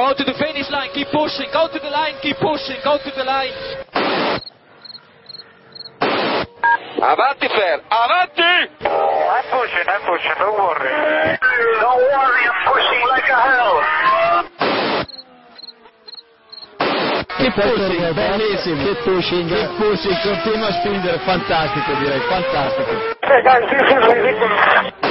Go to the finish line, keep pushing, go to the line, keep pushing, go to the line. Avanti, Fer, avanti! I'm pushing, I'm pushing, don't worry. Don't worry, I'm pushing like a hell. Che pushing, bellissimo. Che pushing. Che pushing, continua a spingere, fantastico direi, fantastico. Hey guys, this is ridiculous.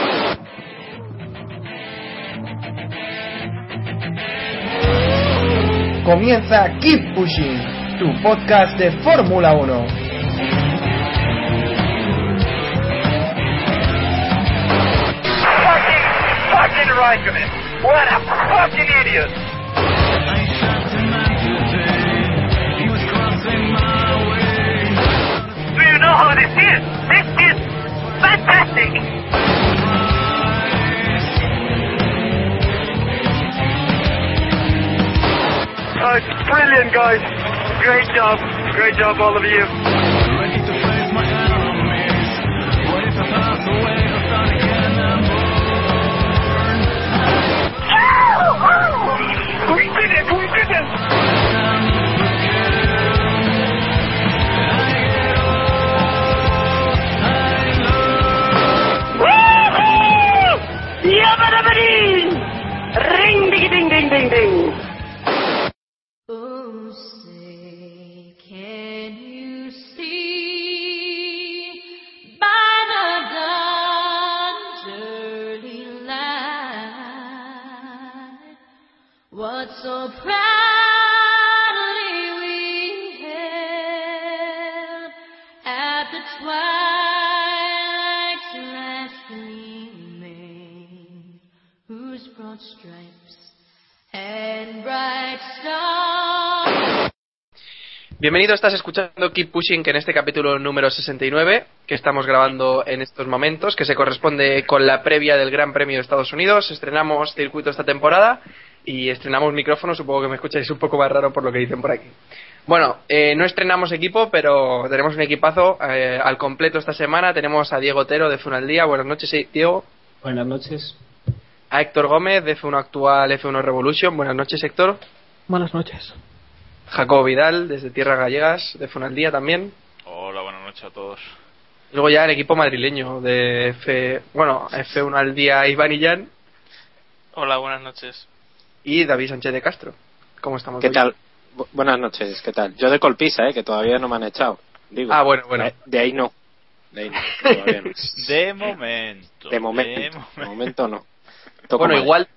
Comienza Keep Pushing, tu podcast de Fórmula 1. Fucking, fucking Raikkonen. What a fucking idiot. Fantastic. It's brilliant, guys. Great job. Great job, all of you. We did it! Bienvenido, estás escuchando Keep Pushing, que en este capítulo número 69, que estamos grabando en estos momentos, que se corresponde con la previa del Gran Premio de Estados Unidos. Estrenamos circuito esta temporada y estrenamos micrófono, supongo que me escucháis un poco más raro por lo que dicen por aquí. Bueno, eh, no estrenamos equipo, pero tenemos un equipazo eh, al completo esta semana. Tenemos a Diego Otero de F1 al Día. Buenas noches, Diego. Buenas noches. A Héctor Gómez de F1 Actual, F1 Revolution. Buenas noches, Héctor. Buenas noches. Jacobo Vidal desde Tierras Gallegas de F1 al Día también. Hola, buenas noches a todos. Y Luego ya el equipo madrileño de F, bueno, F1 al día Iván y Jan Hola, buenas noches. Y David Sánchez de Castro. ¿Cómo estamos? ¿Qué hoy? tal? Bu- buenas noches, ¿qué tal? Yo de Colpisa, ¿eh? Que todavía no me han echado. Digo. Ah, bueno, bueno. De ahí no. De ahí no. todavía no. De momento. De momento. De momento no. Toco Bueno, madera. igual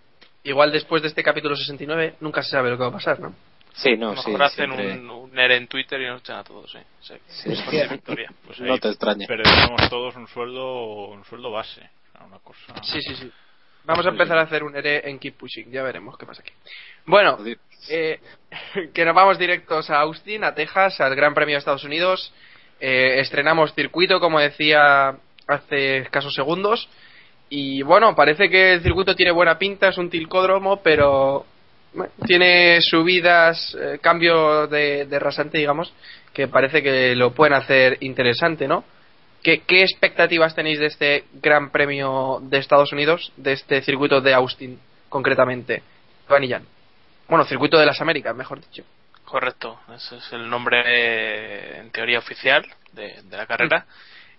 igual después de este capítulo 69 nunca se sabe lo que va a pasar, ¿no? Sí, A no, lo sí. mejor hacen siempre- un, un ERE en Twitter y nos echan a todos, ¿eh? Sí. Sí, Después de victoria. Pues no te extrañe. Perderemos todos un sueldo, un sueldo base. O sea, Una cosa. Sí, sí, sí. Vamos a empezar a hacer un ERE en Keep Pushing, ya veremos qué pasa aquí. Bueno, eh, que nos vamos directos a Austin, a Texas, al Gran Premio de Estados Unidos. Eh, estrenamos circuito, como decía hace escasos segundos. Y bueno, parece que el circuito tiene buena pinta, es un tilcódromo, pero bueno, tiene subidas, eh, cambio de, de rasante, digamos, que parece que lo pueden hacer interesante, ¿no? ¿Qué, ¿Qué expectativas tenéis de este Gran Premio de Estados Unidos, de este circuito de Austin, concretamente? Jan. Bueno, circuito de las Américas, mejor dicho. Correcto, ese es el nombre eh, en teoría oficial de, de la carrera.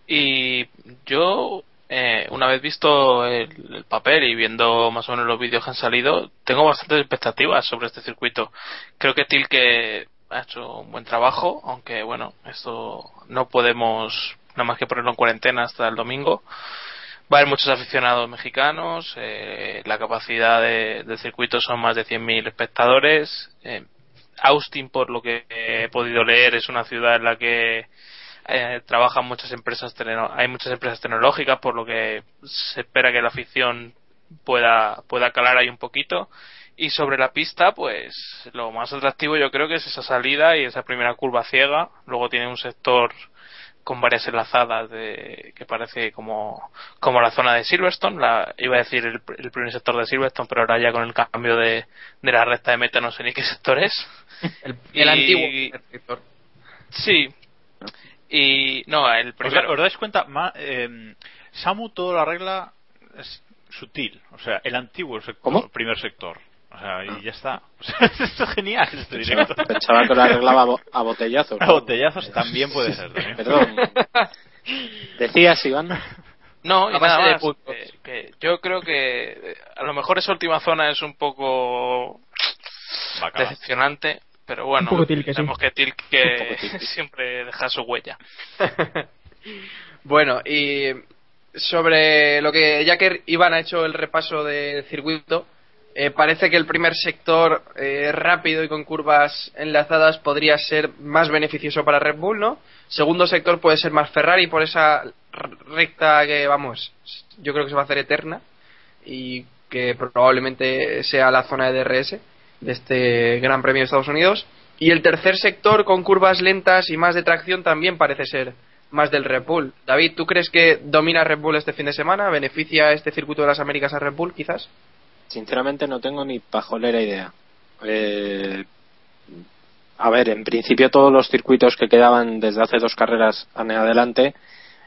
Y yo, eh, una vez visto el, el papel y viendo más o menos los vídeos que han salido, tengo bastantes expectativas sobre este circuito. Creo que Tilke ha hecho un buen trabajo, aunque bueno, esto no podemos nada más que ponerlo en cuarentena hasta el domingo. Va a haber muchos aficionados mexicanos, eh, la capacidad de- del circuito son más de 100.000 espectadores. eh, Austin, por lo que he podido leer, es una ciudad en la que eh, trabajan muchas empresas, hay muchas empresas tecnológicas, por lo que se espera que la afición pueda, pueda calar ahí un poquito. Y sobre la pista, pues lo más atractivo yo creo que es esa salida y esa primera curva ciega. Luego tiene un sector con varias enlazadas de, que parece como, como la zona de Silverstone. La, iba a decir el, el primer sector de Silverstone, pero ahora ya con el cambio de, de la recta de meta no sé ni qué sector es. El, el antiguo sector. Sí. Y no, el ¿Os, primero. os dais cuenta? Ma- eh, Samu todo lo arregla es sutil. O sea, el antiguo sector, primer sector. O sea, y ya está. Esto es genial este directo. Pensaba que lo arreglaba a, bo- a botellazos. A botellazos también puede ser. también. Perdón. Decías, Iván. No, y A base nada de más, puntos. que- que yo creo que eh, a lo mejor esa última zona es un poco Bacala. decepcionante, pero bueno, tilque, sí. sabemos que poco tilque. siempre deja su huella. Bueno, y sobre lo que ya que Iván ha hecho el repaso del circuito, eh, parece que el primer sector eh, rápido y con curvas enlazadas podría ser más beneficioso para Red Bull, ¿no? Segundo sector puede ser más Ferrari por esa recta que, vamos, yo creo que se va a hacer eterna y que probablemente sea la zona de DRS de este Gran Premio de Estados Unidos. Y el tercer sector con curvas lentas y más de tracción también parece ser más del Red Bull. David, ¿tú crees que domina Red Bull este fin de semana? ¿Beneficia este circuito de las Américas a Red Bull, quizás? Sinceramente no tengo ni pajolera idea. Eh, a ver, en principio todos los circuitos que quedaban desde hace dos carreras en adelante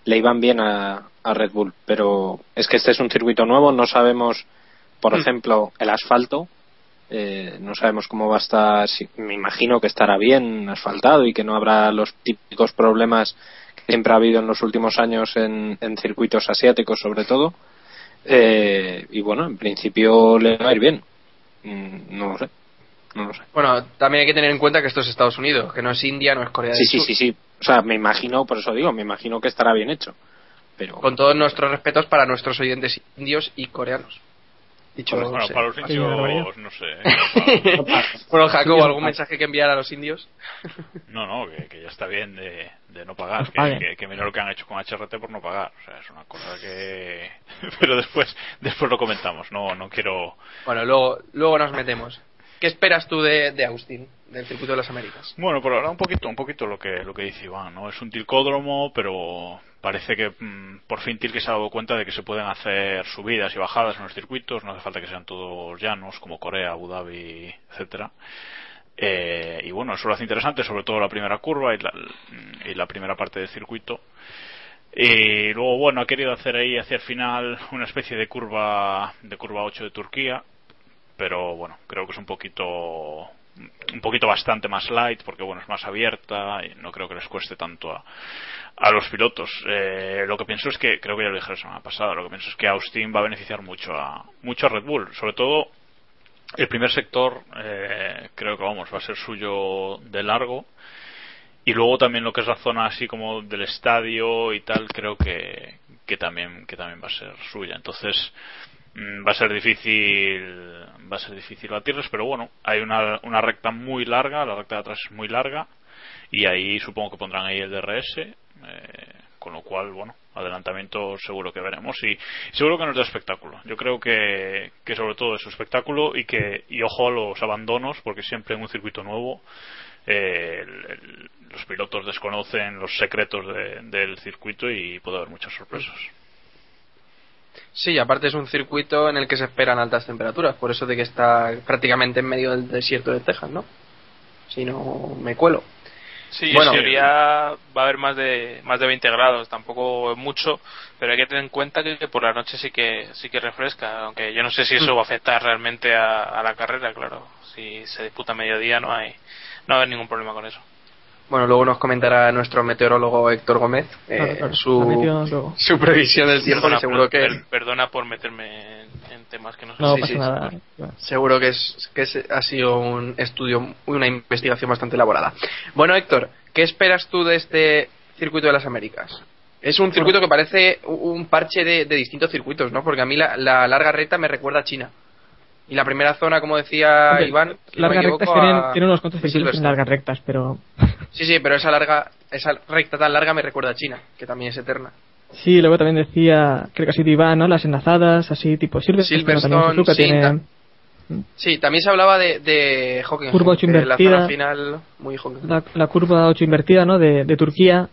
le iban bien a, a Red Bull, pero es que este es un circuito nuevo, no sabemos, por Mm. ejemplo, el asfalto, eh, no sabemos cómo va a estar, si- me imagino que estará bien asfaltado y que no habrá los típicos problemas que siempre ha habido en los últimos años en, en circuitos asiáticos sobre todo. Eh, y bueno, en principio le va a ir bien. Mm, No lo sé. No lo sé. Bueno, también hay que tener en cuenta que esto es Estados Unidos, que no es India, no es Corea Sí, del sí, Sur. sí, sí. O sea, me imagino, por eso digo, me imagino que estará bien hecho. Pero Con todos nuestros respetos para nuestros oyentes indios y coreanos. Dicho Bueno, sea. para los indios, no sé. bueno, Jacobo, Sí, ¿algún no. mensaje que enviar a los indios? No, no, que, que ya está bien de, de no pagar. Que, que, que mira lo que han hecho con HRT por no pagar. O sea, es una cosa que. Pero después después lo comentamos. No no quiero. Bueno, luego, luego nos metemos. ¿Qué esperas tú de, de Austin, circuito de las Américas? Bueno, pero ahora un poquito, un poquito lo que lo que dice Iván, ¿no? Es un tilcódromo, pero parece que mm, por fin Tilke se ha dado cuenta de que se pueden hacer subidas y bajadas en los circuitos, no hace falta que sean todos llanos como Corea, Abu Dhabi, etcétera. Eh, y bueno, eso lo hace interesante, sobre todo la primera curva y la, y la primera parte del circuito. Y luego, bueno, ha querido hacer ahí hacia el final una especie de curva de curva 8 de Turquía, pero bueno, creo que es un poquito un poquito bastante más light porque bueno es más abierta y no creo que les cueste tanto a, a los pilotos. Eh, lo que pienso es que creo que ya lo dije la semana pasada lo que pienso es que Austin va a beneficiar mucho a mucho a Red Bull. Sobre todo el primer sector eh, creo que vamos va a ser suyo de largo. Y luego también lo que es la zona así como del estadio y tal creo que, que también que también va a ser suya. Entonces va a ser difícil va a ser difícil batirles pero bueno hay una, una recta muy larga la recta de atrás es muy larga y ahí supongo que pondrán ahí el DRS eh, con lo cual bueno adelantamiento seguro que veremos y seguro que nos da espectáculo. Yo creo que, que sobre todo es un espectáculo y que y ojo a los abandonos porque siempre en un circuito nuevo eh, el- los pilotos desconocen los secretos de- del circuito y puede haber muchas sorpresas Sí, aparte es un circuito en el que se esperan altas temperaturas, por eso de que está prácticamente en medio del desierto de Texas, ¿no? Si no me cuelo. Sí, Bueno. en teoría va a haber más de más de 20 grados, tampoco es mucho, pero hay que tener en cuenta que, que por la noche sí que sí que refresca, aunque yo no sé si eso va a afectar realmente a, a la carrera, claro. Si se disputa a mediodía no hay no va a haber ningún problema con eso. Bueno, luego nos comentará nuestro meteorólogo Héctor Gómez eh, Claro, claro. su, su previsión del tiempo, Perdona, que seguro que, per- perdona por meterme en, en temas que no, No Sí, pasa sí, nada. seguro que, es, que es- ha sido un estudio, una investigación bastante elaborada. Bueno, Héctor, ¿qué esperas tú de este circuito de las Américas? Es un circuito que parece un parche de, de distintos circuitos, ¿no? Porque a mí la, la larga recta me recuerda a China. Y la primera zona, como decía Hombre, Iván, si no me Largas equivoco, rectas tienen, a- tienen unos cuantos en largas rectas, pero Sí, sí, pero esa larga, esa recta tan larga me recuerda a China, que también es eterna. Sí, luego también decía, creo que así Iván, ¿no? Las enlazadas, así tipo Silverstone. también Silverstone, Suzuka sí, tiene... ta- Sí, también se hablaba de, de Hockenheim, Curva ocho que la invertida. zona final muy la, la curva 8 invertida, ¿no? De, de Turquía.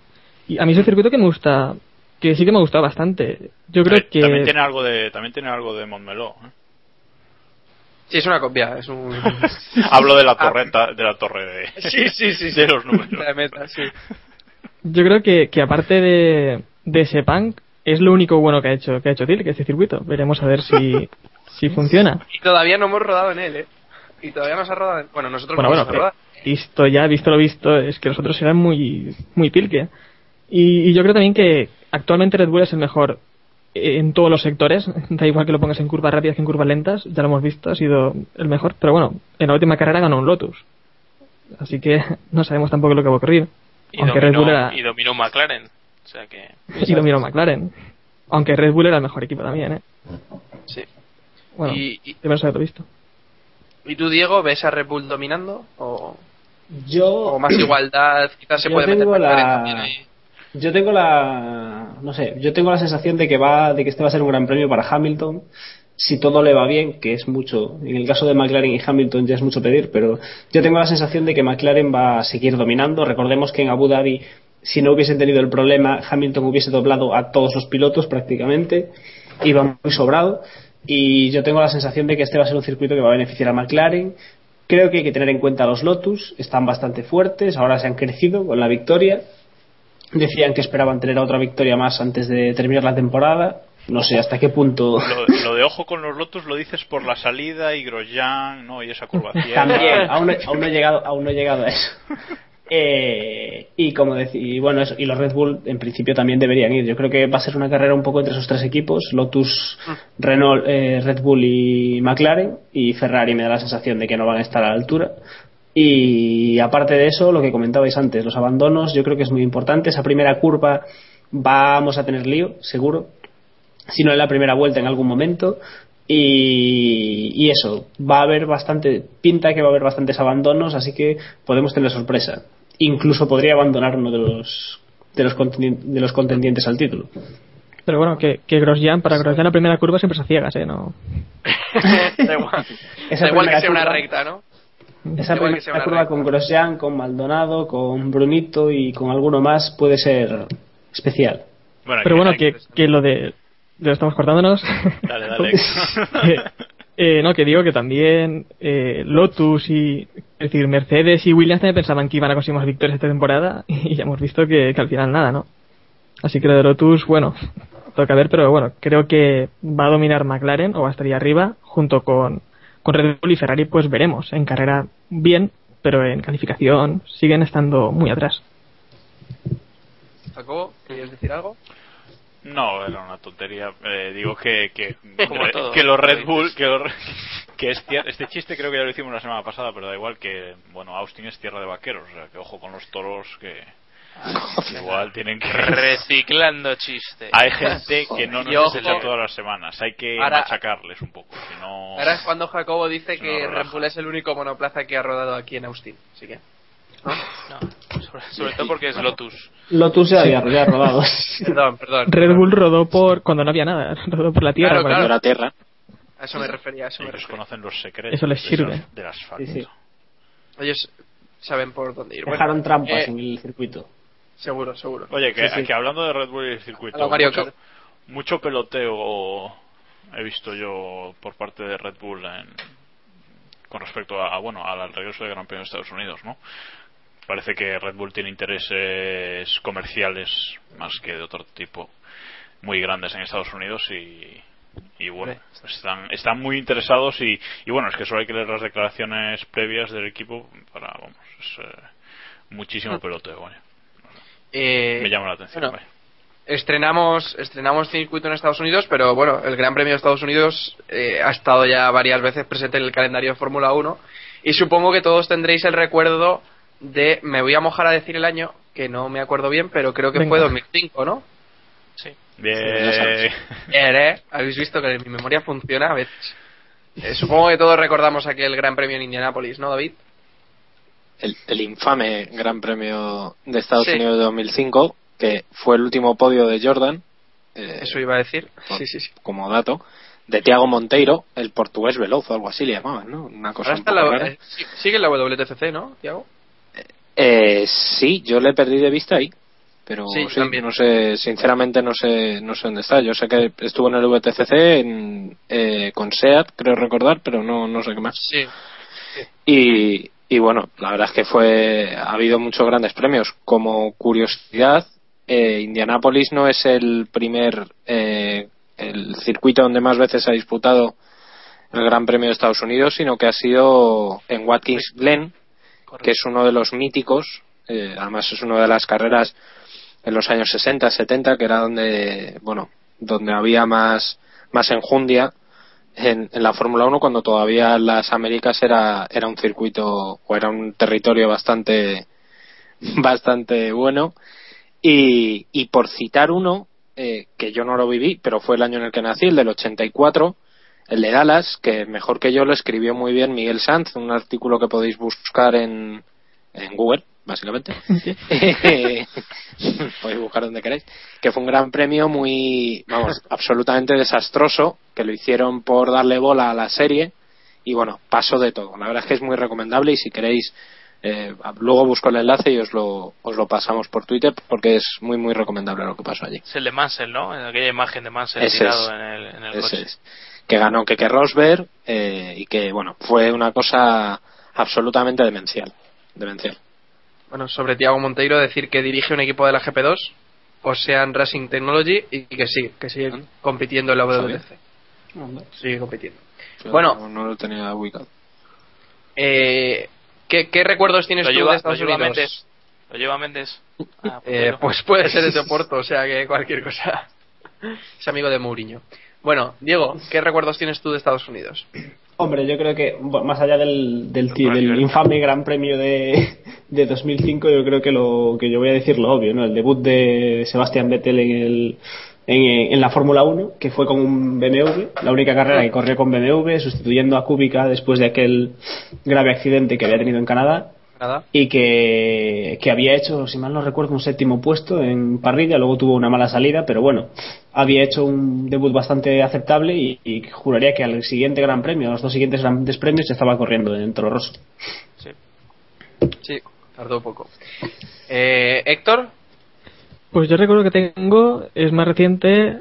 Y a mí es un circuito que me gusta, que sí que me ha gustado bastante. Yo creo Eh, que... También tiene algo de, también tiene algo de Montmeló. ¿eh? Sí, es una copia, es un... Hablo de la Ah. torreta, de la torre de, Sí, sí, sí. sí. de los números. La meta, sí. Yo creo que, que aparte de, de ese punk, es lo único bueno que ha hecho, que ha hecho Tilke, este circuito. Veremos a ver si, si funciona. Y todavía no hemos rodado en él, ¿eh? Y todavía no se ha rodado en... Bueno, nosotros Bueno, no bueno, vamos a rodar. visto ya, visto lo visto, es que los otros eran muy, muy Tilke. Y, y yo creo también que actualmente Red Bull es el mejor en todos los sectores. Da igual que lo pongas en curvas rápidas que en curvas lentas, ya lo hemos visto, ha sido el mejor. Pero bueno, en la última carrera ganó un Lotus. Así que no sabemos tampoco lo que va a ocurrir. Y Aunque Red dominó, Bull era, y dominó McLaren. O sea que. y dominó McLaren. Aunque Red Bull era el mejor equipo también, ¿eh? Sí. Bueno, Y- y- debemos haberlo visto. ¿Y tú, Diego, ves a Red Bull dominando? ¿O, Yo. o más igualdad? Quizás se Yo puede meter la- también ahí. Yo tengo la. No sé, yo tengo la sensación de que va, de que este va a ser un gran premio para Hamilton. Si todo le va bien, que es mucho. En el caso de McLaren y Hamilton ya es mucho pedir, pero yo tengo la sensación de que McLaren va a seguir dominando. Recordemos que en Abu Dhabi, si no hubiesen tenido el problema, Hamilton hubiese doblado a todos los pilotos prácticamente. Iba muy sobrado. Y yo tengo la sensación de que este va a ser un circuito que va a beneficiar a McLaren. Creo que hay que tener en cuenta a los Lotus, están bastante fuertes, ahora se han crecido con la victoria. Decían que esperaban tener otra victoria más antes de terminar la temporada. No sé hasta qué punto. Lo, lo de ojo con los Lotus lo dices por la salida y Grosjean, ¿no? Y esa curva ciega. También, aún, no- aún no he llegado, aún no he llegado a eso. Eh, y como decía, y bueno, eso, y los Red Bull en principio también deberían ir. Yo creo que va a ser una carrera un poco entre esos tres equipos: Lotus, Renault, eh, Red Bull y McLaren. Y Ferrari me da la sensación de que no van a estar a la altura. Y aparte de eso, lo que comentabais antes, los abandonos, yo creo que es muy importante. Esa primera curva vamos a tener lío, seguro. Si no en la primera vuelta, en algún momento. Y, y eso, va a haber bastante, pinta que va a haber bastantes abandonos, así que podemos tener sorpresa. Incluso podría abandonar uno de los, de los, de los contendientes al título. Pero bueno, que, que Grosjean, para Grosjean la primera curva siempre se ciegas, ¿eh? No, da igual, da igual que sea una recta, ¿no? Esa primera curva con Grosjean, con Maldonado, con Brunito y con alguno más puede ser especial. Bueno, Pero bueno, que, que lo de... Lo estamos cortándonos. Dale, dale. Eh, eh, no, que digo que también eh, Lotus y... Es decir, Mercedes y Williams también pensaban que iban a conseguir más victorias esta temporada y ya hemos visto que, que al final nada, ¿no? Así que lo de Lotus, bueno, toca ver, pero bueno, creo que va a dominar McLaren o va a estar ahí arriba junto con, con Red Bull y Ferrari, pues veremos. En carrera bien, pero en calificación siguen estando muy atrás. Jacobo, ¿querías decir algo? No, era una tontería. Eh, digo que que, Como todo, que los Red. Bull, que, los que es tier- este chiste creo que ya lo hicimos la semana pasada, pero da igual que bueno, Austin es tierra de vaqueros, o sea, que ojo con los toros que igual tienen que Reciclando chiste. Hay gente que no nos escucha todas las semanas, hay que Ahora- machacarles un poco, si no Ahora es cuando Jacobo dice Eso que no. Red Bull es el único monoplaza que ha rodado aquí en Austin. Así que. No, sobre, sobre todo porque es Lotus. Lotus ya había ya rodado. Perdón, perdón. Red Bull rodó por cuando no había nada, rodó por la tierra. Claro, claro. la tierra. A eso me refería, a eso me ellos refería. conocen los secretos Eso les de sirve. esas- del asfalto. Sí, sí. Ellos saben por dónde ir. Bueno, Dejaron trampas eh, en el circuito. Seguro, seguro. Oye, que, Sí, sí. que hablando de Red Bull y el circuito, mucho, peloteo he visto yo por parte de Red Bull en- con respecto a, bueno al regreso del Gran Premio de Estados Unidos, ¿no? Parece que Red Bull tiene intereses comerciales más que de otro tipo muy grandes en Estados Unidos y, y bueno, están, están muy interesados y, y bueno, es que solo hay que leer las declaraciones previas del equipo para, vamos, es eh, muchísimo peloteo, vaya. Eh, Me llama la atención, bueno, estrenamos estrenamos circuito en Estados Unidos, pero bueno, el Gran Premio de Estados Unidos eh, ha estado ya varias veces presente en el calendario de Fórmula 1 y supongo que todos tendréis el recuerdo de, me voy a mojar a decir el año, que no me acuerdo bien, pero creo que Venga. fue 2005, ¿no? Sí. Bien. Bien, ¿eh? Habéis visto que mi memoria funciona a veces. Eh, supongo que todos recordamos aquel Gran Premio en Indianápolis, ¿no, David? El, el infame Gran Premio de Estados Sí. Unidos de 2005, que fue el último podio de Jordan eh, Eso iba a decir. por- Sí, sí, sí. como dato, de Tiago Monteiro, el portugués veloz o algo así le llamaban, ¿no? Una cosa Ahora un está poco la, rara. eh, sigue la WTCC, ¿no, Tiago? Eh, sí, yo le perdí de vista ahí. Pero Sí, sí, también. no sé, sinceramente no sé, no sé dónde está. Yo sé que estuvo en el VTCC en, eh, con SEAT, creo recordar, pero no, no sé qué más. Sí. Y, y bueno, la verdad es que fue, ha habido muchos grandes premios. Como curiosidad, eh, Indianápolis no es el primer, eh, el circuito donde más veces se ha disputado el Gran Premio de Estados Unidos, sino que ha sido en Watkins Glen, que es uno de los míticos, eh, además es una de las carreras en los años 60, 70, que era donde, bueno, donde había más, más enjundia en, en la Fórmula 1 cuando todavía las Américas era, era un circuito o era un territorio bastante, bastante bueno. Y, y por citar uno, eh, que yo no lo viví, pero fue el año en el que nací, el del 84, el de Dallas, que mejor que yo lo escribió muy bien Miguel Sanz, un artículo que podéis buscar en, en Google, básicamente. podéis buscar donde queráis. Que fue un gran premio muy, vamos, absolutamente desastroso, que lo hicieron por darle bola a la serie. Y bueno, pasó de todo. La verdad es que es muy recomendable y si queréis, eh, luego busco el enlace y os lo, os lo pasamos por Twitter porque es muy, muy recomendable lo que pasó allí. Es el de Mansell, ¿no? En aquella imagen de Mansell Ese tirado es. en el, en el Ese coche. es. Que ganó Keke Rosberg eh, y que, bueno, fue una cosa absolutamente demencial. Demencial. Bueno, sobre Tiago Monteiro, decir que dirige un equipo de la GP2, Ocean Racing Technology, y que sí, que sigue compitiendo en la WTC. Sigue compitiendo. Bueno. no, no lo tenía ubicado. Eh, ¿qué, qué recuerdos tienes Lo tú lleva, de Estados lo lleva Unidos? Méndez. Lo lleva Méndez. Ah, Eh, pues puede ser de Oporto, o sea que cualquier cosa. Es amigo de Mourinho. Bueno, Diego, ¿qué recuerdos tienes tú de Estados Unidos? Hombre, yo creo que bueno, más allá del, del, infame Gran Premio de, de 2005, yo creo que lo que yo voy a decir lo obvio, ¿no? El debut de Sebastián Vettel en, el, en, en la Fórmula 1, que fue con un BMW, la única carrera que corrió con BMW, sustituyendo a Kubica después de aquel grave accidente que había tenido en Canadá. Y que, que había hecho, si mal no recuerdo, un séptimo puesto en parrilla, luego tuvo una mala salida, pero bueno, había hecho un debut bastante aceptable y, y juraría que al siguiente Gran Premio, a los dos siguientes grandes premios, se estaba corriendo en Toro Rosso. Sí, tardó poco. Eh, Héctor, Pues yo recuerdo que tengo, es más reciente,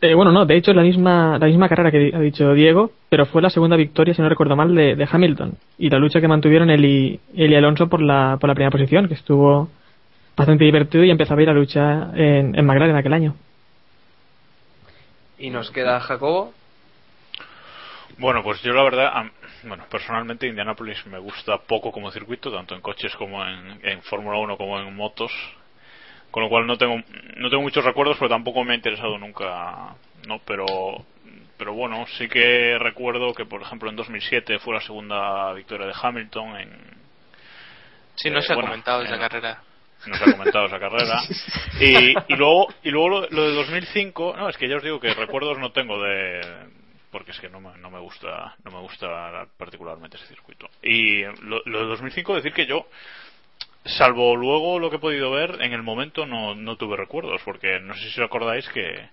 eh, bueno, no, de hecho es la misma, la misma carrera que di- ha dicho Diego, pero fue la segunda victoria, si no recuerdo mal, de, de Hamilton. Y la lucha que mantuvieron él y, él y Alonso por la, por la primera posición, que estuvo bastante divertido y empezaba a ir la lucha en, en McLaren aquel año. y nos queda Jacobo. Bueno, pues yo la verdad, bueno, personalmente Indianapolis me gusta poco como circuito, tanto en coches como en, en Fórmula 1 como en motos, con lo cual no tengo no tengo muchos recuerdos, pero tampoco me ha interesado nunca, no, pero pero bueno, sí que recuerdo que por ejemplo en 2007 fue la segunda victoria de Hamilton en Sí, no eh, se ha bueno, comentado esa carrera. no se ha comentado esa carrera. Y, y luego, y luego lo, lo de 2005, no, es que ya os digo que recuerdos no tengo de. Porque es que no me, no me gusta no me gusta particularmente ese circuito. Y lo, lo de 2005, decir que yo, salvo luego lo que he podido ver, en el momento no, no tuve recuerdos, porque no sé si os acordáis que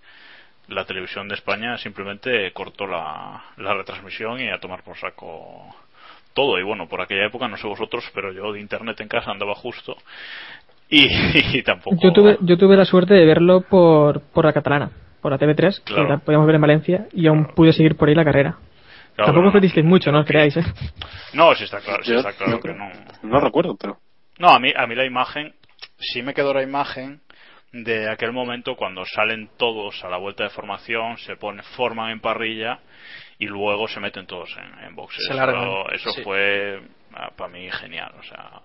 la televisión de España simplemente cortó la, la retransmisión y a tomar por saco todo. Y bueno, por aquella época, no sé vosotros, pero yo de internet en casa andaba justo. Y, y tampoco. Yo tuve, yo tuve la suerte de verlo por, por la catalana, por la TV3, Claro. que la podíamos ver en Valencia, y aún pude seguir por ahí la carrera. Claro, Tampoco no. os perdisteis mucho, no os creáis, ¿eh? No, sí está claro, sí está claro yo que no. No recuerdo, pero. No, a mí, a mí la imagen, sí me quedó la imagen de aquel momento cuando salen todos a la vuelta de formación, se ponen, forman en parrilla y luego se meten todos en, en boxes. Se largan, Eso, eso sí. fue para mí genial, o sea.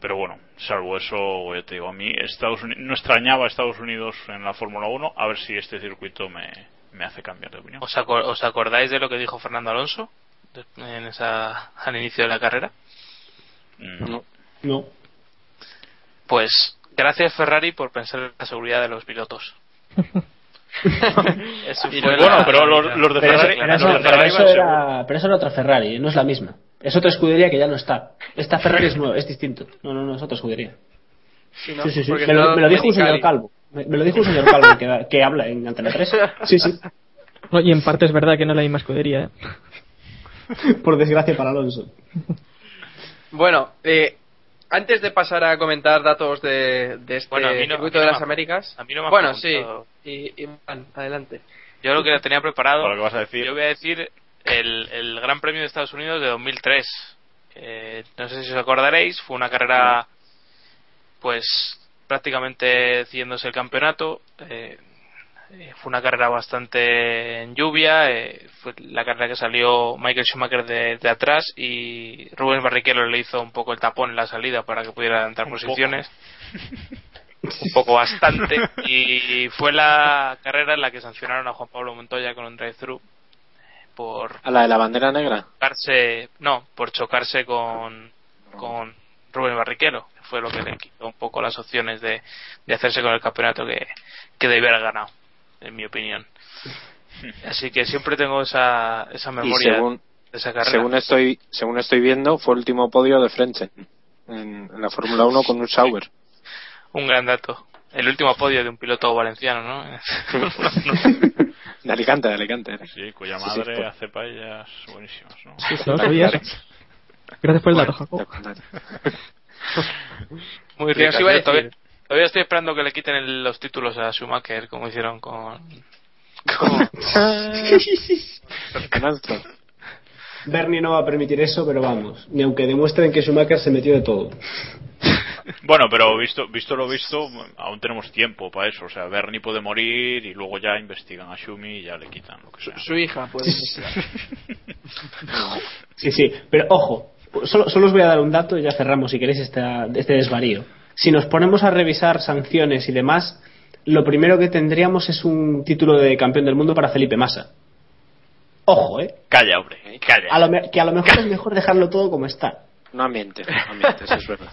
Pero bueno, salvo eso, ya te digo, a mí Estados Unidos, no extrañaba a Estados Unidos en la Fórmula 1, a ver si este circuito me, me hace cambiar de opinión. ¿Os, acor- os acordáis de lo que dijo Fernando Alonso en esa, al inicio de la carrera? No. No. Pues gracias Ferrari por pensar en la seguridad de los pilotos. Eso Y fue bueno, la- pero los, los de Pero eso, Ferrari, pero eso- de pero eso era, pero eso era otra Ferrari, no es la misma. Es otra escudería que ya no está. Esta Ferrari es nueva, es distinto. No, no, no, es otra escudería. Sí, ¿no? Sí, sí, sí. Me lo, me lo dijo un señor calvo. Me, me lo dijo un señor calvo que, que habla en Antena 3. Sí, sí. No, y en parte es verdad que no es la misma escudería. ¿eh? Por desgracia para Alonso. Bueno, eh, antes de pasar a comentar datos de, de este Bueno, no- circuito de las me- Américas. a mí no me ha bueno, sí. Y, y Juan, adelante. Yo lo que tenía preparado. Para lo que vas a decir. Yo voy a decir el, el Gran Premio de Estados Unidos de 2003. Eh, no sé si os acordaréis, fue una carrera, pues prácticamente decidiéndose el campeonato. Eh, eh, fue una carrera bastante en lluvia. eh, fue la carrera que salió Michael Schumacher de, de atrás y Rubén Barrichello le hizo un poco el tapón en la salida para que pudiera poco. posiciones. un poco bastante y fue la carrera en la que sancionaron a Juan Pablo Montoya con un drive-thru por ¿A la de la bandera negra? chocarse no por chocarse con con Rubén Barrichello que fue lo que le quitó un poco las opciones de, de hacerse con el campeonato que, que debía haber ganado en mi opinión así que siempre tengo esa esa Y memoria según, de esa carrera según estoy según estoy viendo, fue el último podio de Frentzen en, en la Fórmula 1 con un Sauber. un gran dato el último podio de un piloto valenciano no De Alicante, de Alicante. era. Sí, cuya Sí, sí, madre por- hace paellas buenísimas, ¿no? Sí, sí. Gracias por el dato, Jacob. Muy ¿Qué todavía, estoy esperando que le quiten el- los títulos a Schumacher, como hicieron con. con-. Bernie no va a permitir eso, pero vamos. Ni aunque demuestren que Schumacher se metió de todo. Bueno, pero visto, visto lo visto, aún tenemos tiempo para eso. O sea, Bernie puede morir y luego ya investigan a Shumi y ya le quitan lo que sea. Su hija puede. Sí, sí. Pero ojo, solo, solo os voy a dar un dato y ya cerramos si queréis esta- este desvarío. Si nos ponemos a revisar sanciones y demás, lo primero que tendríamos es un título de campeón del mundo para Felipe Massa. Ojo, ¿eh? Calla, hombre, calla. A lo me- que a lo mejor es mejor dejarlo todo como está. No ambiente, no ambiente, eso es verdad.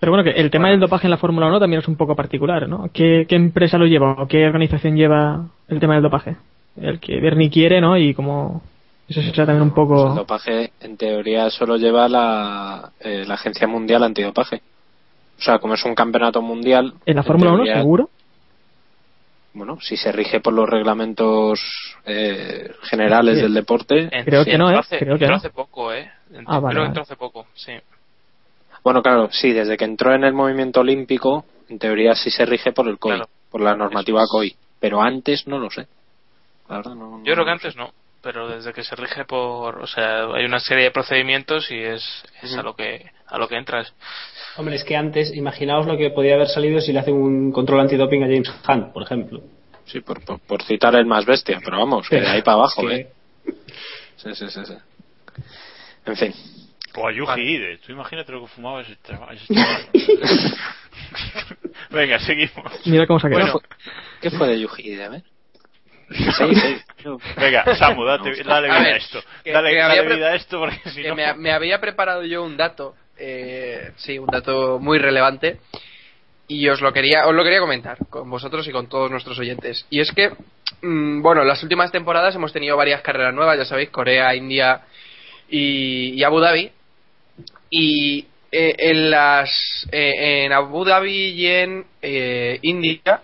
Pero bueno, que el tema del dopaje en la Fórmula 1 también es un poco particular, ¿no? ¿Qué, qué empresa lo lleva o qué organización lleva el tema del dopaje? El que Bernie quiere, ¿no? Y como eso se trata también un Pues el poco... dopaje, en teoría, solo lleva la, eh, la Agencia Mundial Antidopaje. O sea, como es un campeonato mundial. ¿En la Fórmula 1 teoría, seguro? Bueno, si se rige por los reglamentos eh, generales Sí. del deporte. Creo sí. que no, ¿eh? hace, Creo que entró no. hace poco, ¿eh? Entró- Ah, vale, creo que vale. entró hace poco, sí. Bueno, claro, sí, desde que entró en el movimiento olímpico, en teoría sí se rige por el COI, Claro. por la normativa es. COI. Pero antes no lo sé. La verdad, no, no Yo creo que antes no, pero desde que se rige por. O sea, hay una serie de procedimientos y es, es a lo que a lo que entras. Hombre, es que antes, imaginaos lo que podía haber salido si le hacen un control antidoping a James Hunt, por ejemplo. Sí, por, por, por citar el más bestia, pero vamos, que de ahí para abajo, Es que- ¿eh? Sí, sí, sí, sí. En fin. O a Yuji Ide. Tú imagínate lo que fumaba ese chaval. ese chaval. Venga, seguimos. Mira cómo se ha quedado. Bueno, ¿Qué fue de Yuji Ide? A ver. Sí, sí. Venga, Samu, date, dale A vida a ver, esto. que- Dale, que vida a esto porque si que no. me, me había preparado yo un dato, eh, sí, un dato muy relevante, y os lo quería, os lo quería comentar con vosotros y con todos nuestros oyentes. Y es que, mm, bueno, en las últimas temporadas hemos tenido varias carreras nuevas, ya sabéis, Corea, India y, y Abu Dhabi. Y eh, en las, eh, en Abu Dhabi y en eh, India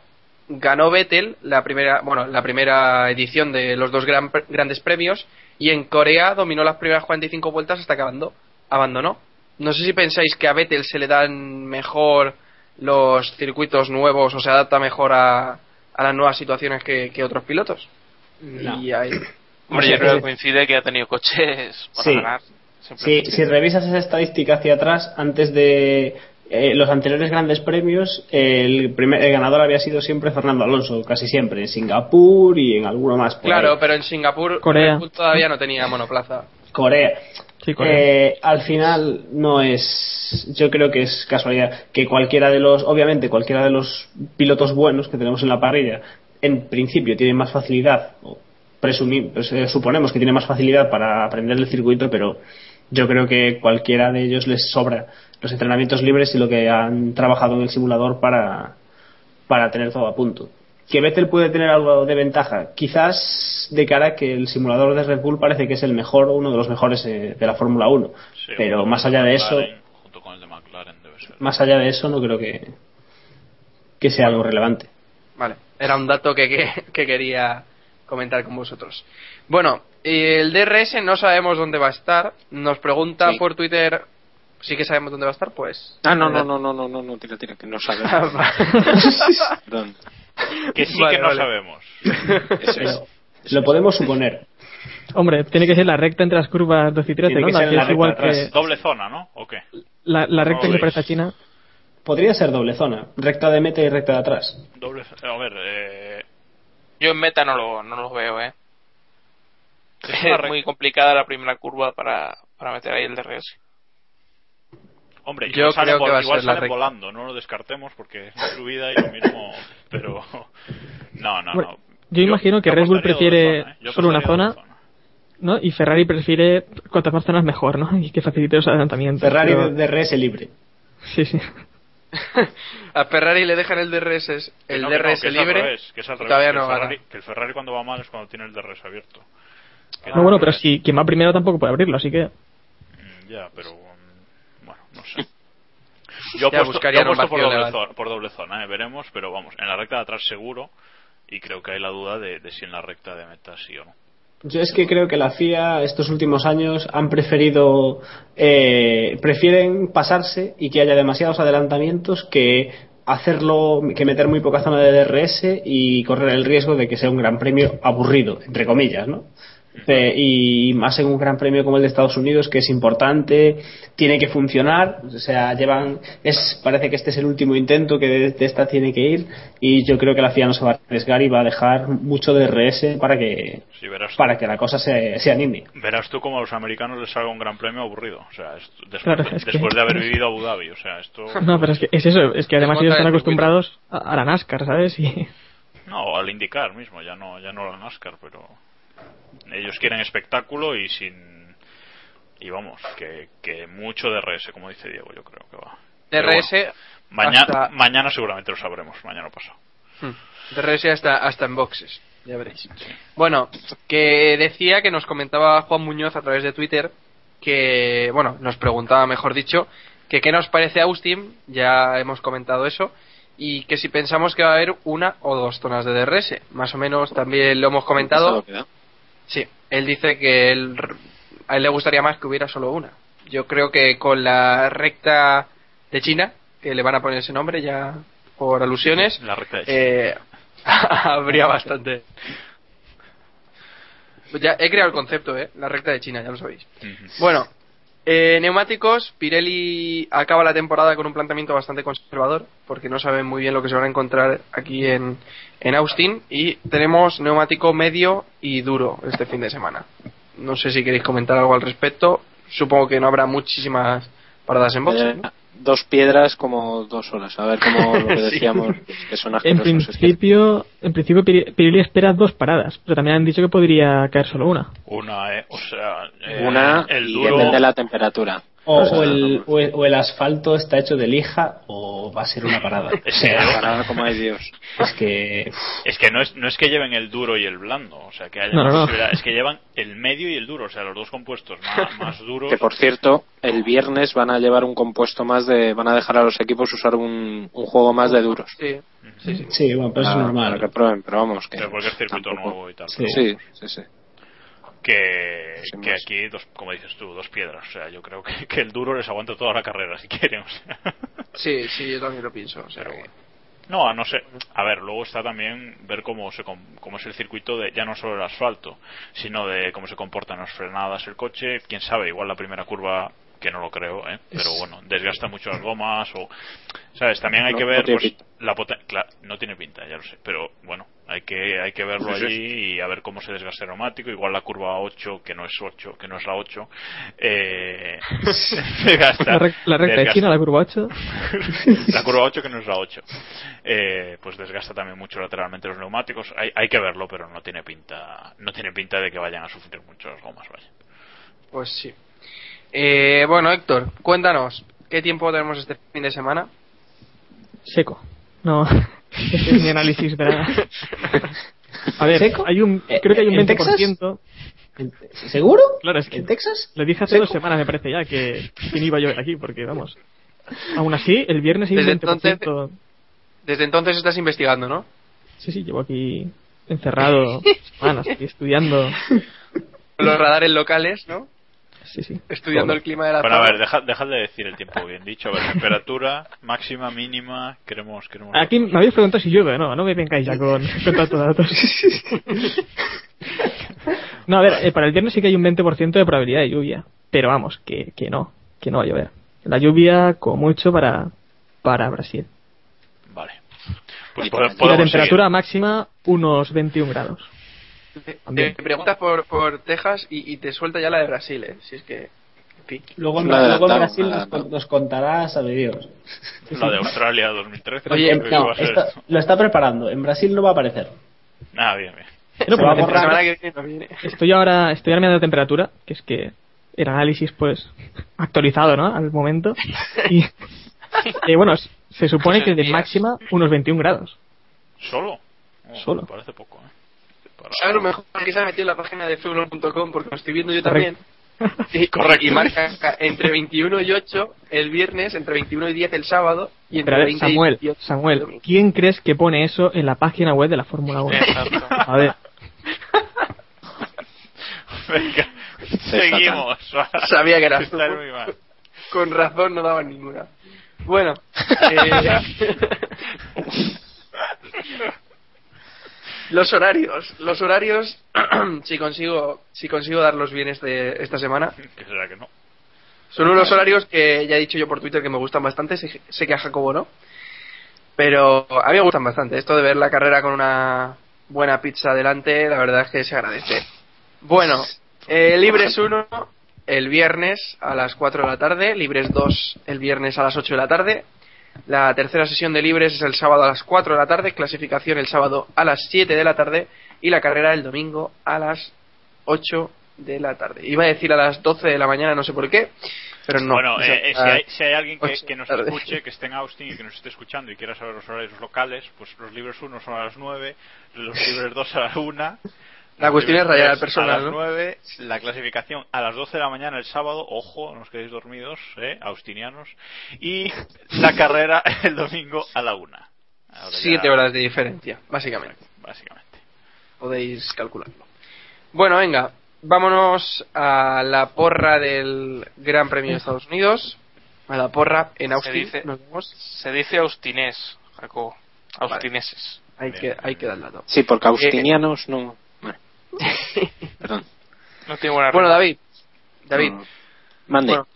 ganó Vettel la primera, bueno, la primera edición de los dos gran- grandes premios y en Corea dominó las primeras 45 vueltas hasta que abandonó. abandonó. No sé si pensáis que a Vettel se le dan mejor los circuitos nuevos o se adapta mejor a, a las nuevas situaciones que, que otros pilotos. No. Y ahí- Hombre, Sí, yo creo sí. que coincide que ha tenido coches para Sí. ganar. Si, simplemente. si revisas esa estadística hacia atrás, antes de eh, los anteriores grandes premios, el, primer, el ganador había sido siempre Fernando Alonso, casi siempre, en Singapur y en alguno más. por Claro, ahí. pero en Singapur Corea. Todavía no tenía monoplaza. Corea. Sí, Corea. Eh, al final no es yo creo que es casualidad que cualquiera de los obviamente cualquiera de los pilotos buenos que tenemos en la parrilla en principio tiene más facilidad o presumi- pues, eh, suponemos que tiene más facilidad para aprender el circuito pero yo creo que cualquiera de ellos les sobra los entrenamientos libres y lo que han trabajado en el simulador para para tener todo a punto que Vettel puede tener algo de ventaja, quizás de cara a que el simulador de Red Bull parece que es el mejor uno de los mejores eh, de la Fórmula 1. Sí, pero más allá de McLaren, eso, Junto con el de McLaren debe ser. más allá de eso no creo que, que sea algo relevante. Vale, era un dato que, que, que quería comentar con vosotros. Bueno, el DRS no sabemos dónde va a estar. Nos pregunta Sí. por Twitter. Sí que sabemos dónde va a estar, pues. Ah, no, no, no, no, no, no, no, tira, tira, que no sabemos. Perdón. Que sí Vale, que no vale. sabemos. Eso es. Lo podemos suponer. Hombre, tiene que ser la recta entre las curvas 12 y 13, Tiene ¿no? que La ser que la es igual que Doble zona, ¿no? ¿O qué? la, la recta No que parece a. China. Podría ser doble zona. Recta de meta y recta de atrás. Doble A ver, eh, Yo en meta no lo, no lo veo, ¿eh? Es muy complicada la primera curva para, para meter ahí el DRS. hombre, Yo igual salen, creo que va a igual ser la salen recta. volando, no lo descartemos porque es subida y lo mismo, pero no, no, Bueno, no. yo imagino que Red Bull prefiere zona, ¿eh? Solo una zona. ¿no? Y Ferrari prefiere cuantas más zonas mejor, ¿no? Y que facilite los adelantamientos. Ferrari pero- de DRS libre. Sí, sí. A Ferrari le dejan el DRS, el no, que no, DRS que es al libre. revés, que es al y revés, todavía que no el Ferrari, gana. que el Ferrari cuando va mal es cuando tiene el DRS abierto. No, bueno, pero si quien va primero tampoco puede abrirlo, así que. Mm, Ya, pero um, bueno, no sé. Yo Ya apuesto, buscarían yo un apuesto por, vacío doble legal. zona, por doble zona, ¿eh? veremos, pero vamos, en la recta de atrás seguro y creo que hay la duda de, de si en la recta de meta sí o no. Yo es que creo que la FIA estos últimos años han preferido, eh, prefieren pasarse y que haya demasiados adelantamientos que hacerlo, que meter muy poca zona de DRS y correr el riesgo de que sea un gran premio aburrido, entre comillas, ¿no? Eh, y más en un gran premio como el de Estados Unidos que es importante tiene que funcionar o sea llevan es parece que este es el último intento que de, de esta tiene que ir y yo creo que la FIA no se va a arriesgar y va a dejar mucho DRS para que Sí, verás, para que la cosa se, se anime. verás tú como a los americanos les salga un gran premio aburrido. O sea, después, Claro, que- después de haber vivido Abu Dhabi. O sea, esto. No, pero es que es eso, es que además ellos están acostumbrados a, a la NASCAR, ¿sabes? Y No, al indicar mismo, ya no, ya no la NASCAR, pero. Ellos quieren espectáculo y sin. Y vamos, que, que mucho DRS, como dice Diego, yo creo que va. DRS. bueno, mañana, hasta- mañana seguramente lo sabremos, mañana pasado. Hmm. DRS hasta, hasta en boxes, ya veréis. Bueno, que decía que nos comentaba Juan Muñoz a través de Twitter que, bueno, nos preguntaba, mejor dicho, que qué nos parece Austin, ya hemos comentado eso, y que si pensamos que va a haber una o dos zonas de DRS, más o menos también lo hemos comentado. Sí, él dice que él, a él le gustaría más que hubiera solo una. Yo creo que con la recta de China, que le van a poner ese nombre ya por alusiones, La recta de eh, habría bastante. Ya he creado el concepto, ¿eh? La recta de China, ya lo sabéis. Bueno, eh, neumáticos, Pirelli acaba la temporada con un planteamiento bastante conservador, porque no saben muy bien lo que se van a encontrar aquí en, en Austin, y tenemos neumático medio y duro este fin de semana. No sé si queréis comentar algo al respecto, supongo que no habrá muchísimas paradas en boxes, ¿no? Dos piedras como dos horas. A ver cómo lo que Sí. decíamos, que son en principio, en principio Pirelli espera dos paradas, pero también han dicho que podría caer solo una. Una, eh, o sea, eh, Una el y duro. depende de la temperatura. O, O el, o, el, o el asfalto está hecho de lija o va a ser una parada. Sea, Parada como hay Dios. es que Es que no es, no es que lleven el duro y el blando, o sea, que haya No, no, no. posibilidad, es que llevan el medio y el duro, o sea, los dos compuestos más, más duros. Que por cierto, el viernes van a llevar un compuesto más de. van a dejar a los equipos usar un, un juego más de duros. Sí, sí, sí. sí, bueno, eso es Para- normal. Para que prueben, pero vamos. Que Pero porque es circuito tampoco- nuevo y tal. Sí. Sí, sí, sí. Que, que aquí, dos, como dices tú, dos piedras, o sea, yo creo que, que el duro les aguanta toda la carrera si quieren, o sea. Sí, sí, yo también lo pienso. O sea, No, a no sé. A ver, luego está también ver cómo se cómo es el circuito de ya no solo el asfalto, sino de cómo se comportan las frenadas el coche. Quién sabe, igual la primera curva que no lo creo, ¿eh? pero bueno, desgasta mucho las gomas o sabes, también hay No, que ver pues pinta. la potencia, no tiene pinta, ya lo sé, pero bueno, hay que hay que verlo Sí, sí. allí y a ver cómo se desgasta el neumático, igual la curva 8, que no es 8, que no es la 8, eh, desgasta, La, rec- la recta China, la curva 8. la curva 8 que no es la 8 eh, pues desgasta también mucho lateralmente los neumáticos hay, hay que verlo pero no tiene pinta no tiene pinta de que vayan a sufrir muchas gomas vaya Pues sí. Eh, bueno, Héctor, cuéntanos, ¿qué tiempo tenemos este fin de semana? Seco. No, ese es mi análisis de la... A ver, ¿Seco? hay un, Eh, creo que hay un ¿en Texas? 20%. ¿Seguro? Claro, es que ¿En Texas? lo dije hace ¿Seco? dos semanas, me parece ya, que, que no iba a llover aquí, porque vamos. Aún así, el viernes hay un Desde 20%. entonces- Desde entonces estás investigando, ¿no? Sí, sí, llevo aquí encerrado semanas, aquí estudiando. Los radares locales, ¿no? Sí, sí. Estudiando el clima de la Bueno, a ver, dejad, dejad de decir el tiempo bien dicho. A ver, temperatura máxima, mínima, queremos... queremos Aquí me habéis preguntado si llueve, no, no me vengáis ya con, con tantos datos. No, a ver, eh, para el viernes sí que hay un 20% de probabilidad de lluvia, pero vamos, que, que no, que no va a llover. La lluvia, como mucho, para, para Brasil. Vale. Pues Y la temperatura máxima, unos 21 grados. Te, preguntas por, por Texas y, y te suelta ya la de Brasil, ¿eh? Si es que. Luego, luego en Brasil nos, nos contará, sabe Dios. La de Australia 2013. Oye, No, está- lo está preparando. En Brasil no va a aparecer. Ah, bien, bien. Pero Se va a por La borrar. semana que viene no viene. Estoy ahora, estoy ahora mirando la temperatura, que es que el análisis, pues, actualizado, ¿no? Al momento. Y, eh, bueno, se supone que de máxima unos 21 grados. ¿Solo? Oh, Solo. me Parece poco, ¿eh? A lo mejor que se ha metido en la página de fútbol.com porque lo estoy viendo yo también. Y, Correcto. y marca entre 21 y 8 el viernes, entre 21 y 10 el sábado y entre ver, 20 Samuel, y 18 el Samuel, domingo. ¿quién crees que pone eso en la página web de la Fórmula 1? Exacto. A ver, Venga, seguimos. Sabía que eras tú. Está muy mal. Con razón no daban ninguna. Bueno, eh, los horarios, los horarios, si consigo, si consigo darlos bien este, esta semana, Que será que no. son unos horarios que ya he dicho yo por Twitter que me gustan bastante, sé, sé que a Jacobo no, pero a mí me gustan bastante. Esto de ver la carrera con una buena pizza delante, la verdad es que se agradece. Bueno, eh, Libres 1 el viernes a las 4 de la tarde, Libres 2 el viernes a las 8 de la tarde. La tercera sesión de Libres es el sábado a las 4 de la tarde, clasificación el sábado a las 7 de la tarde y la carrera el domingo a las 8 de la tarde. Iba a decir a las 12 de la mañana, no sé por qué, pero no. bueno, eh, eh, si, hay, si hay alguien que, nos tarde. escuche, que esté en Austin y que nos esté escuchando y quiera saber los horarios locales, pues los libres 1 son a las 9, los libres 2 a la 1. La cuestión es rayar al personal, A las ¿no? 9, la clasificación a las 12 de la mañana el sábado, ojo, no os quedéis dormidos, eh, austinianos, y la carrera el domingo a la 1. Ahora ya- Siete horas de diferencia, básicamente. Básicamente. Podéis calcularlo. Bueno, venga, vámonos a la porra del Gran Premio de Estados Unidos. A la porra en Se Austin. dice, Nos vemos. se dice austinés, Jacobo. Austineses. Hay que, hay que dar el dato. Sí, porque austinianos no. Bueno, perdón. No tiene buena Bueno, rima. David. David. No. Mande. Bueno,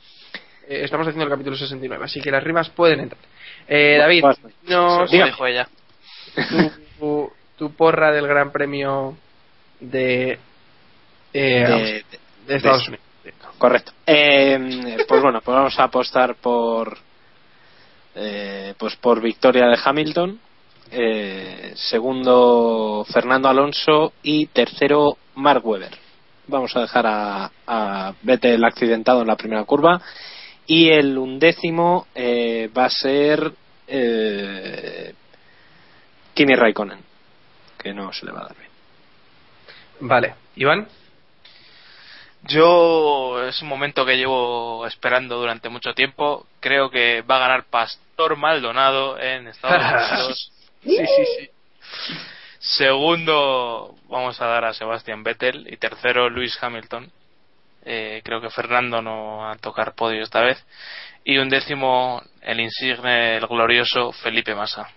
eh, estamos haciendo el capítulo 69, así que las rimas pueden entrar. Eh, David, lo dijo ella. tu, tu- tu porra del Gran Premio de, eh, De- de Estados de- Unidos. Correcto. Eh, pues bueno, pues vamos a apostar por eh, pues por victoria de Hamilton, eh, segundo Fernando Alonso y tercero Mark Webber. Vamos a dejar a, a Vettel accidentado en la primera curva y el undécimo eh, va a ser eh, Kimi Raikkonen, que no se le va a dar bien. Vale, Iván. Yo es un momento que llevo esperando durante mucho tiempo. Creo que va a ganar Pastor Maldonado en Estados Unidos. Sí, sí, sí. Segundo vamos a dar a Sebastian Vettel y tercero Lewis Hamilton. Eh, creo que Fernando no va a tocar podio esta vez. Y un décimo el insigne, el glorioso Felipe Massa.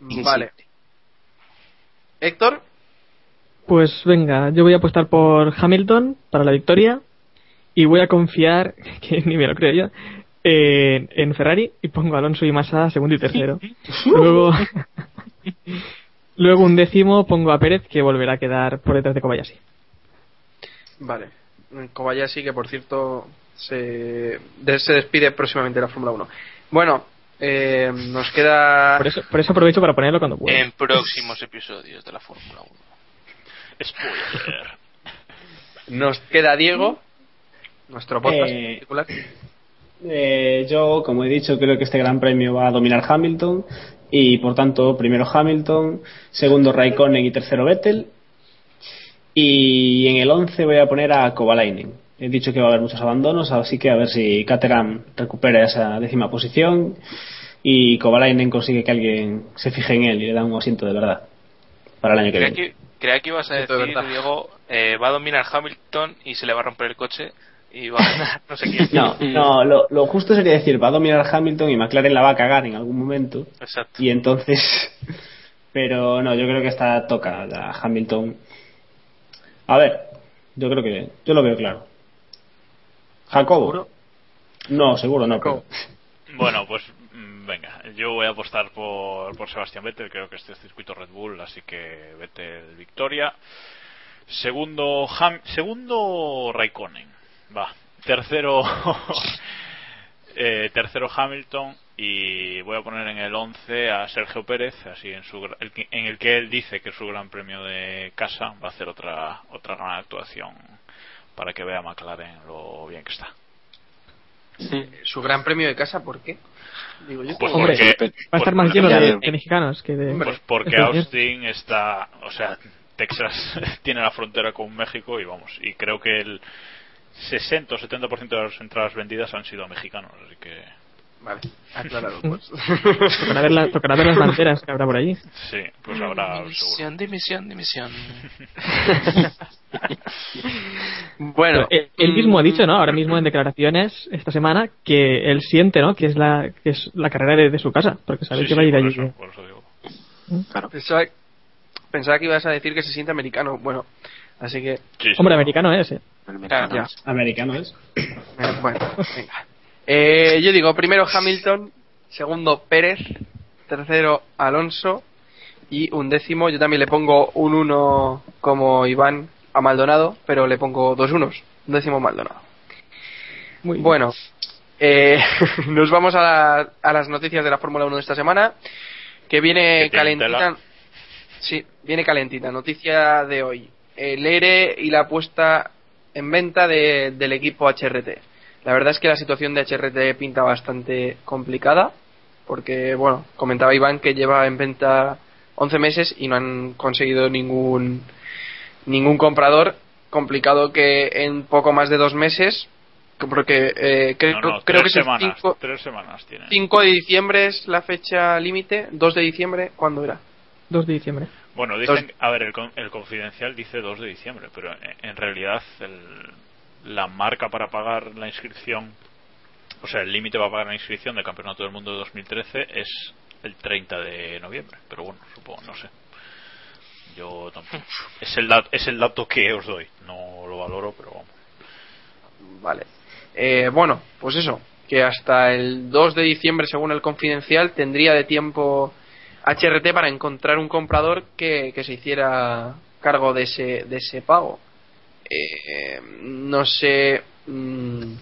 Vale. Héctor. Pues venga, yo voy a apostar por Hamilton para la victoria y voy a confiar, que ni me lo creo yo, en, en Ferrari y pongo a Alonso y Massa segundo y tercero. luego, luego un décimo pongo a Pérez que volverá a quedar por detrás de Kobayashi. Vale. Kobayashi, que por cierto se, de- se despide próximamente de la Fórmula 1. Bueno, eh, nos queda. Por eso, por eso aprovecho para ponerlo cuando pueda. En próximos episodios de la Fórmula 1. Spoiler. Nos queda Diego, nuestro podcast Eh, en particular. Eh, yo, como he dicho, creo que este gran premio va a dominar Hamilton y por tanto primero Hamilton, segundo Raikkonen y tercero Vettel. Y en el 11 voy a poner a Kovalainen. He dicho que va a haber muchos abandonos, así que a ver si Caterham recupera esa décima posición y Kovalainen consigue que alguien se fije en él y le da un asiento de verdad para el año que Creía viene. que, creía que ibas a de decir. Diego, eh, va a dominar Hamilton y se le va a romper el coche y va a ganar no sé quién. No, no, lo, lo justo sería decir, va a dominar Hamilton y McLaren la va a cagar en algún momento. Exacto. Y entonces. Pero no, yo creo que esta toca a Hamilton. A ver, yo creo que. Yo lo veo claro. ¿Jacobo? No, seguro no. pero- Bueno, pues mm, venga, yo voy a apostar por, por Sebastián Vettel, creo que este es circuito Red Bull, así que Vettel victoria. Segundo, Ham- segundo Raikkonen, va. Tercero, eh, tercero Hamilton y voy a poner en el 11 a Sergio Pérez, así en, su, gra- el que- en el que él dice que es su gran premio de casa, va a hacer otra, otra gran actuación para que vea McLaren lo bien que está. Su gran premio de casa, ¿por qué? Digo yo. Pues Hombre, porque- va a estar más lleno de, mexicanos que de. Pues porque Austin está, o sea, Texas tiene la frontera con México y vamos, y creo que el 60 o 70% de las entradas vendidas han sido a mexicanos, así que Vale, aclarado. Pues. Tocará ver, la- tocará ver las banderas que habrá por allí. sí, pues habrá seguro. Dimisión, dimisión, dimisión. bueno, Pero él, él mismo ha dicho, ¿no? Ahora mismo en declaraciones esta semana que él siente, ¿no? Que es la que es la carrera de, de su casa, porque sabe Sí, que sí, va a ir por allí. eso, por eso digo. pensaba, pensaba que ibas a decir que se siente americano. Bueno, así que. Sí, sí. Hombre, americano es, ¿eh? Americano es. Eh, Bueno, venga. Eh, yo digo, primero Hamilton, segundo Pérez, tercero Alonso y un décimo. Yo también le pongo un uno como Iván a Maldonado, pero le pongo dos unos. Un décimo Maldonado. Muy bien. Bueno, eh, nos vamos a, la- a las noticias de la Fórmula 1 de esta semana, que viene calentita. tela. Sí, viene calentita. Noticia de hoy. El ERE y la puesta en venta de- del equipo HRT. La verdad es que la situación de HRT pinta bastante complicada, porque, bueno, comentaba Iván que lleva en venta 11 meses y no han conseguido ningún, ningún comprador. Complicado que en poco más de dos meses, porque eh, creo, No, no, creo que es el semanas, 5, tres semanas tiene. 5 de diciembre es la fecha límite, 2 de diciembre, ¿cuándo era? 2 de diciembre. Bueno, dicen, a ver, el, el confidencial dice 2 de diciembre, pero en, en realidad el- la marca para pagar la inscripción, o sea, el límite para pagar la inscripción del Campeonato del Mundo de 2013 es el 30 de noviembre, pero bueno, supongo, no sé. Yo tampoco. Es el, es el dato que os doy, no lo valoro, pero vamos. Vale. Eh, bueno, pues eso, que hasta el 2 de diciembre, según el confidencial, tendría de tiempo HRT para encontrar un comprador que, que se hiciera cargo de ese, de ese pago. Eh, no sé. mm,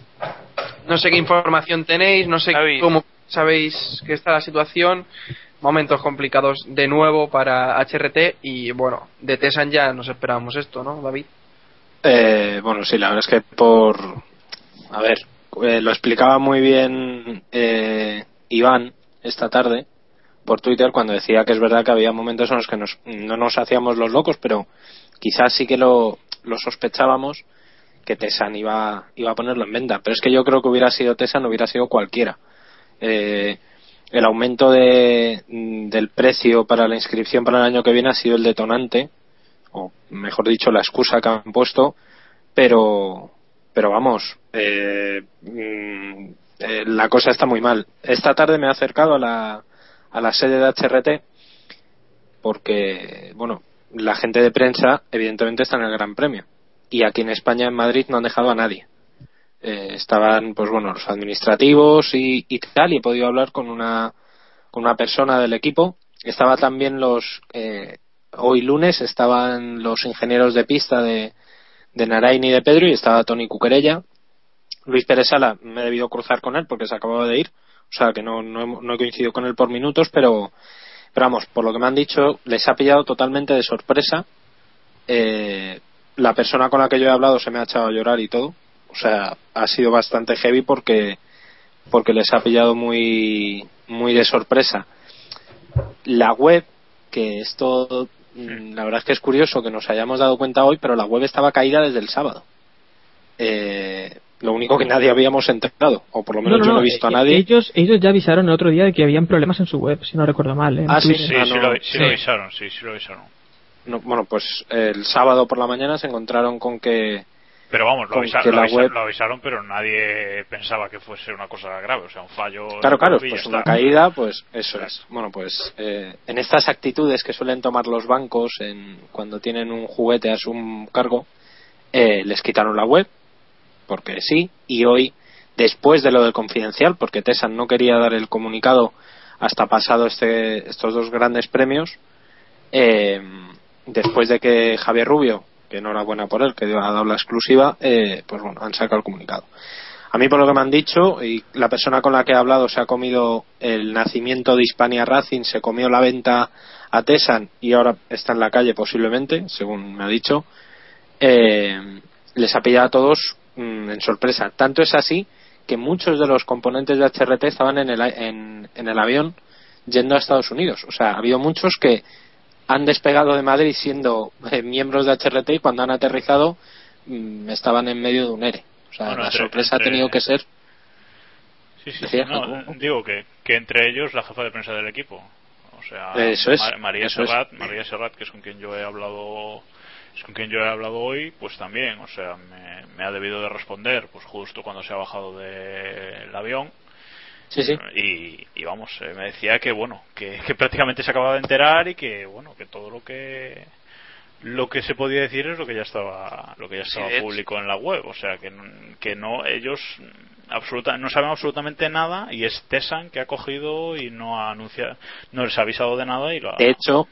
no sé qué información tenéis, no sé David. cómo sabéis que está la situación. Momentos complicados de nuevo para HRT y bueno, de Tesan ya nos esperábamos esto, ¿no, David? Eh, bueno, sí, la verdad es que por. A ver, eh, lo explicaba muy bien eh, Iván esta tarde por Twitter cuando decía que es verdad que había momentos en los que nos- no nos hacíamos los locos, pero quizás sí que lo, sospechábamos que Tesan iba, iba a ponerlo en venta. Pero es que yo creo que hubiera sido Tesan, hubiera sido cualquiera. Eh, el aumento de, mm, del precio para la inscripción para el año que viene ha sido el detonante o mejor dicho la excusa que han puesto pero pero vamos eh, mm, eh, la cosa está muy mal esta tarde me he acercado a la a la sede de HRT porque bueno la gente de prensa evidentemente está en el Gran Premio. Y aquí en España en Madrid no han dejado a nadie. Eh, estaban pues bueno los administrativos y, y tal y he podido hablar con una con una persona del equipo. Estaba también los eh, hoy lunes estaban los ingenieros de pista de, de Narain y de Pedro y estaba Tony Cuquerella. Luis Pérez Sala me he debido cruzar con él porque se acababa de ir, o sea que no, no, no he coincidido con él por minutos, pero, pero vamos, por lo que me han dicho, les ha pillado totalmente de sorpresa. Eh, la persona con la que yo he hablado se me ha echado a llorar y todo, o sea, ha sido bastante heavy porque, porque les ha pillado muy, muy de sorpresa. La web que esto mm, la verdad es que es curioso que nos hayamos dado cuenta hoy, pero la web estaba caída desde el sábado. Eh, Lo único que nadie habíamos enterado, o por lo menos No, no, yo no he visto a nadie. Ellos, ellos ya avisaron el otro día de que habían problemas en su web, si no recuerdo mal. ¿eh? Ah, sí. Sí, Ah, sí, lo, sí sí. lo avisaron, sí, sí lo avisaron. No, bueno, pues el sábado por la mañana se encontraron con que Pero vamos, lo, avisa- que lo la avisa- web- lo avisaron, pero nadie pensaba que fuese una cosa grave, o sea, un fallo. Claro, la claro, pues una caída, pues eso es. Bueno, pues eh, en estas actitudes que suelen tomar los bancos en, cuando tienen un juguete a su cargo, eh, les quitaron la web, porque sí, y hoy, después de lo del confidencial, porque Tesan no quería dar el comunicado hasta pasado este, estos dos grandes premios, eh, después de que Javier Rubio, que enhorabuena por él, que ha dado la exclusiva, eh, pues bueno, han sacado el comunicado. A mí, por lo que me han dicho, y la persona con la que he hablado se ha comido el nacimiento de Hispania Racing, se comió la venta a Tesan y ahora está en la calle posiblemente, según me ha dicho, eh, les ha pillado a todos mm, en sorpresa. Tanto es así que muchos de los componentes de HRT estaban en el, en, en el avión yendo a Estados Unidos. O sea, ha habido muchos que han despegado de Madrid siendo eh, miembros de HRT y cuando han aterrizado mm, estaban en medio de un ERE. O sea, Bueno, la entre- sorpresa entre- ha tenido que ser. Sí, sí, sí, no, digo que, que entre ellos la jefa de prensa del equipo. O sea, Eso es, Ma- María eso es. Serrat, María Serrat, que es con quien yo he hablado con quien yo he hablado hoy, pues también, o sea, me, me ha debido de responder, pues justo cuando se ha bajado del avión. Sí, sí. Y, y vamos, eh, me decía que bueno, que, que prácticamente se acababa de enterar y que bueno, que todo lo que lo que se podía decir es lo que ya estaba lo que ya estaba público en la web, o sea, que, que no ellos absoluta, no saben absolutamente nada y es Tesan que ha cogido y no ha anunciado, no les ha avisado de nada y lo ha, De hecho,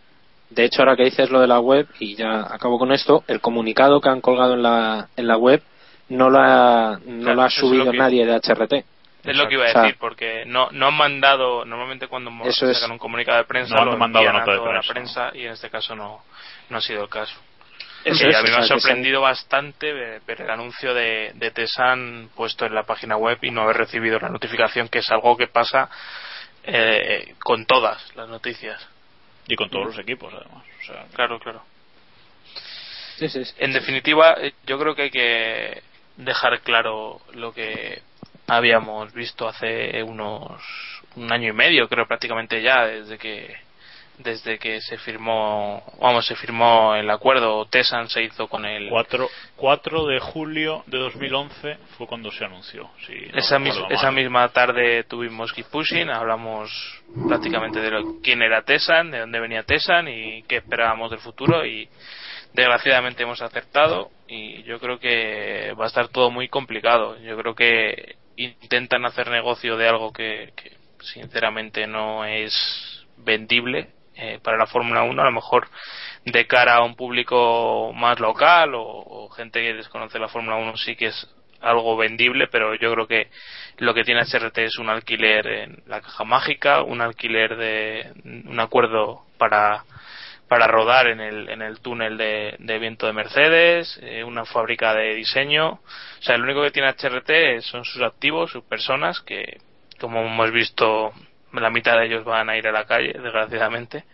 de hecho, ahora que dices lo de la web, y ya acabo con esto, el comunicado que han colgado en la, en la web no lo ha, no Claro, lo ha subido lo que- nadie de HRT. Es lo que iba a O sea, decir, porque no, no han mandado, normalmente cuando Eso es. sacan un comunicado de prensa, No han lo mandado envían a nota de prensa, la prensa y en este caso no, no ha sido el caso. Eso es, a mí me ha han- sorprendido bastante ver, ver el anuncio de, de Tesan puesto en la página web y no haber recibido la notificación, que es algo que pasa eh, con todas las noticias. Y con todos los equipos además, o sea, Claro, claro. Sí, sí, sí. En definitiva, eh, yo creo que hay que dejar claro lo que habíamos visto hace unos un año y medio, creo prácticamente ya, desde que desde que se firmó, vamos, se firmó el acuerdo, Tesan se hizo con el 4, 4 de julio de 2011 fue cuando se anunció. si no esa, mis- esa misma tarde tuvimos Keep Pushing, hablamos prácticamente de lo- quién era Tesan, de dónde venía Tesan y qué esperábamos del futuro y desgraciadamente hemos acertado y yo creo que va a estar todo muy complicado. Yo creo que intentan hacer negocio de algo que, que sinceramente no es vendible eh, para la Fórmula 1, a lo mejor de cara a un público más local o, gente que desconoce la Fórmula 1 sí que es algo vendible, pero yo creo que lo que tiene HRT es un alquiler en la caja mágica, un alquiler de un acuerdo para para rodar en el, en el túnel de, de viento de Mercedes, eh, una fábrica de diseño. O sea, lo único que tiene HRT son sus activos, sus personas, que como hemos visto, la mitad de ellos van a ir a la calle, desgraciadamente,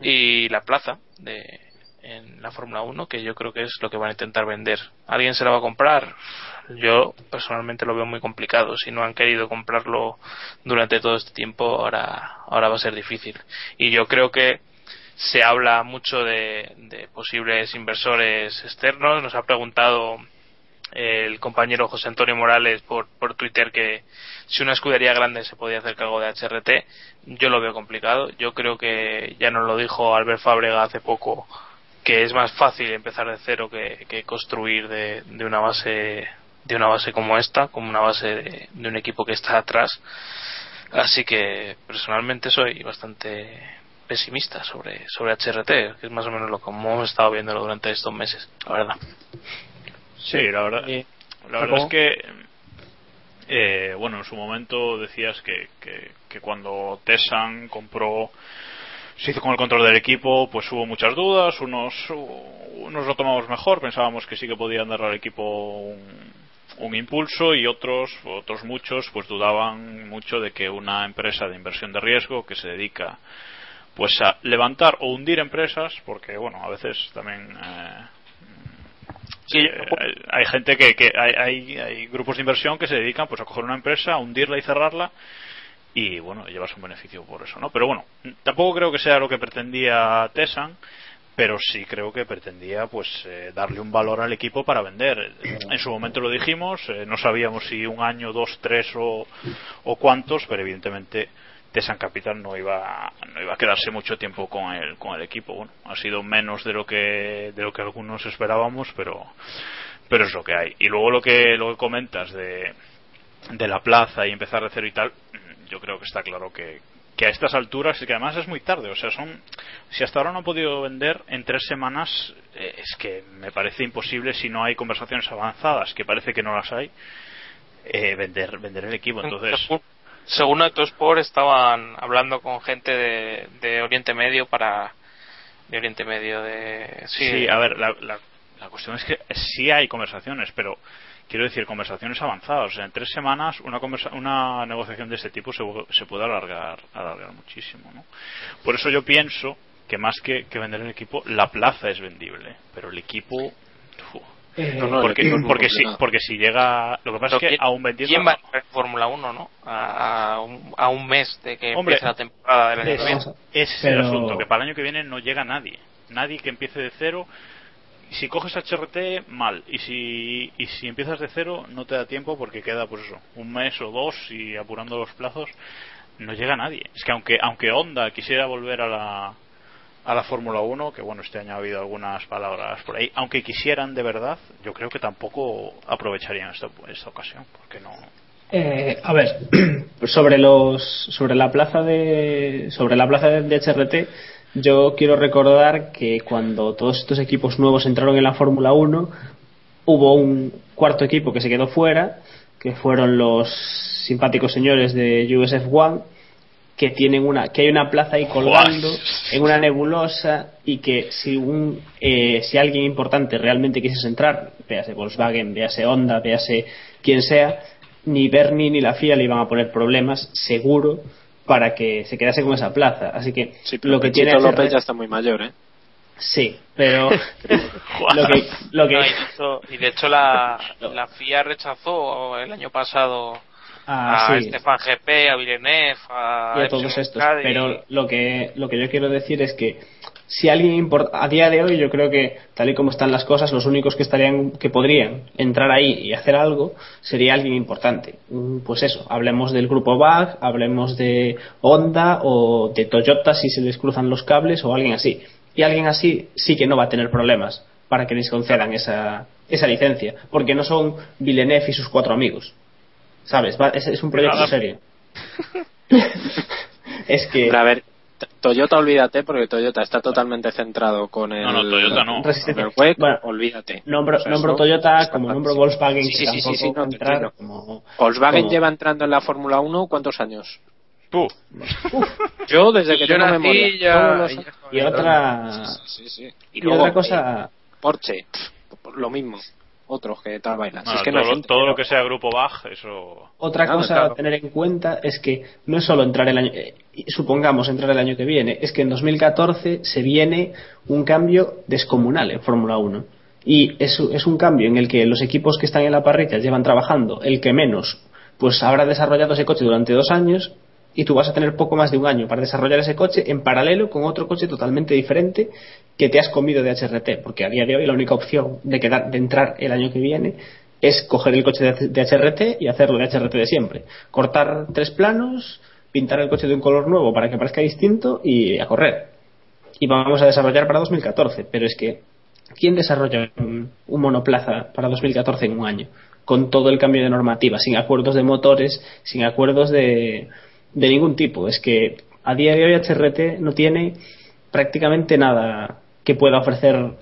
y la plaza de en la Fórmula 1, que yo creo que es lo que van a intentar vender. ¿Alguien se la va a comprar? Yo personalmente lo veo muy complicado. Si no han querido comprarlo durante todo este tiempo, ahora, ahora va a ser difícil. Y yo creo que se habla mucho de, de posibles inversores externos. Nos ha preguntado el compañero José Antonio Morales por, por Twitter que si una escudería grande se podía hacer cargo de HRT, yo lo veo complicado. Yo creo que ya nos lo dijo Albert Fábrega hace poco que es más fácil empezar de cero que, que construir de, de una base de una base como esta, como una base de, de un equipo que está atrás. Así que personalmente soy bastante pesimista sobre, sobre HRT, que es más o menos lo que hemos estado viéndolo durante estos meses, la verdad. Sí, la verdad, la verdad es que, eh, bueno, en su momento decías que, que, que cuando Tesan compró, se hizo con el control del equipo, pues hubo muchas dudas, unos, unos lo tomamos mejor, pensábamos que sí que podían darle al equipo un, un impulso y otros, otros muchos, pues dudaban mucho de que una empresa de inversión de riesgo que se dedica pues a levantar o hundir empresas, porque bueno, a veces también eh, Sí, Eh, hay, hay gente que, que hay, hay, hay grupos de inversión que se dedican pues a coger una empresa, a hundirla y cerrarla y bueno, llevarse un beneficio por eso, ¿no? Pero bueno, tampoco creo que sea lo que pretendía Tesan, pero sí creo que pretendía pues eh, darle un valor al equipo para vender. En su momento lo dijimos, eh, no sabíamos si un año, dos, tres o, o cuántos, pero evidentemente Tesan Capital no iba no iba a quedarse mucho tiempo con el con el equipo. Bueno, ha sido menos de lo que de lo que algunos esperábamos, pero pero es lo que hay. Y luego lo que lo que comentas de de la plaza y empezar de cero y tal, yo creo que está claro que, que a estas alturas y que además es muy tarde, o sea, son si hasta ahora no han podido vender en tres semanas eh, es que me parece imposible si no hay conversaciones avanzadas, que parece que no las hay, eh, vender vender el equipo. Entonces, Según, Autosport estaban hablando con gente de, Oriente Medio para de Oriente Medio de sí, Sí, a ver, la, la, la cuestión es que sí hay conversaciones, pero quiero decir, conversaciones avanzadas. O sea, en tres semanas una, conversa una negociación de este tipo se, se puede alargar, alargar muchísimo. ¿no? Por eso yo pienso que más que, que vender el equipo, la plaza es vendible, pero el equipo. Eh, No, porque, es porque, si, porque si llega. Lo que pasa es que ¿quién- aún vendiendo. ¿Quién va a Fórmula 1, no? A, a un, a un mes de que Hombre, empiece la temporada del año es, que viene. ese es el asunto, que para el año que viene no llega nadie. Nadie que empiece de cero. Si coges HRT, mal. Y si, y si empiezas de cero, no te da tiempo porque queda, pues eso, un mes o dos y apurando los plazos, no llega nadie. Es que aunque, aunque Honda quisiera volver a la, a la Fórmula 1, que bueno, este año ha habido algunas palabras por ahí, aunque quisieran de verdad, yo creo que tampoco aprovecharían esta, esta ocasión, porque no. Eh, a ver, sobre los sobre la plaza de sobre la plaza de, HRT, yo quiero recordar que cuando todos estos equipos nuevos entraron en la Fórmula 1, hubo un cuarto equipo que se quedó fuera, que fueron los simpáticos señores de USF One, que tienen una que hay una plaza ahí colgando en una nebulosa y que si un eh, si alguien importante realmente quisiese entrar, véase Volkswagen, véase Honda, véase quien sea, ni Bernie ni la FIA le iban a poner problemas, seguro, para que se quedase con esa plaza. Así que Sí, pero lo que Pechito tiene López ya está muy mayor, ¿eh? Sí, pero lo que, lo que No, y de hecho, y de hecho la, la FIA rechazó el año pasado Ah, a sí. Stefan GP, a Villeneuve, a, y a Epson todos estos. Pero lo que, lo que yo quiero decir es que si alguien import- a día de hoy yo creo que tal y como están las cosas los únicos que estarían que podrían entrar ahí y hacer algo sería alguien importante Mm, pues eso hablemos del grupo BAG hablemos de Honda o de Toyota si se les cruzan los cables o alguien así y alguien así sí que no va a tener problemas para que les concedan esa esa licencia porque no son Villeneuve y sus cuatro amigos sabes Va- es, es un proyecto Nada. serio es que Pero a ver, Toyota olvídate porque Toyota está totalmente centrado con el, No, no, Toyota no. con el Bueno, olvídate. Nombro, O sea, nombro Toyota como nombro. Volkswagen Sí, que sí, sí, sí, sí, no, entrar como, Volkswagen como- lleva entrando en la Fórmula 1 ¿cuántos años? Tú. Yo desde que Yo tengo memoria. ya- los- ya- y otra Sí, sí. y, Y, luego, otra cosa eh, Porsche, lo mismo. Otros que tal bailan. Si Bueno, es que todo, no lo- gente. todo lo que sea grupo BAG, eso. otra Claro, cosa claro. a tener en cuenta es que no es solo entrar el año eh, supongamos entrar el año que viene es que en 2014 se viene un cambio descomunal en Fórmula 1 y es, es un cambio en el que los equipos que están en la parrilla llevan trabajando el que menos pues habrá desarrollado ese coche durante dos años y tú vas a tener poco más de un año para desarrollar ese coche en paralelo con otro coche totalmente diferente que te has comido de HRT, porque a día de hoy la única opción de, quedar, de entrar el año que viene es coger el coche de, HRT y hacerlo de HRT de siempre. Cortar tres planos, pintar el coche de un color nuevo para que parezca distinto y a correr. Y vamos a desarrollar para 2014, pero es que ¿quién desarrolla un, un monoplaza para 2014 en un año? Con todo el cambio de normativa, sin acuerdos de motores, sin acuerdos de, de ningún tipo. Es que a día de hoy HRT no tiene prácticamente nada que pueda ofrecer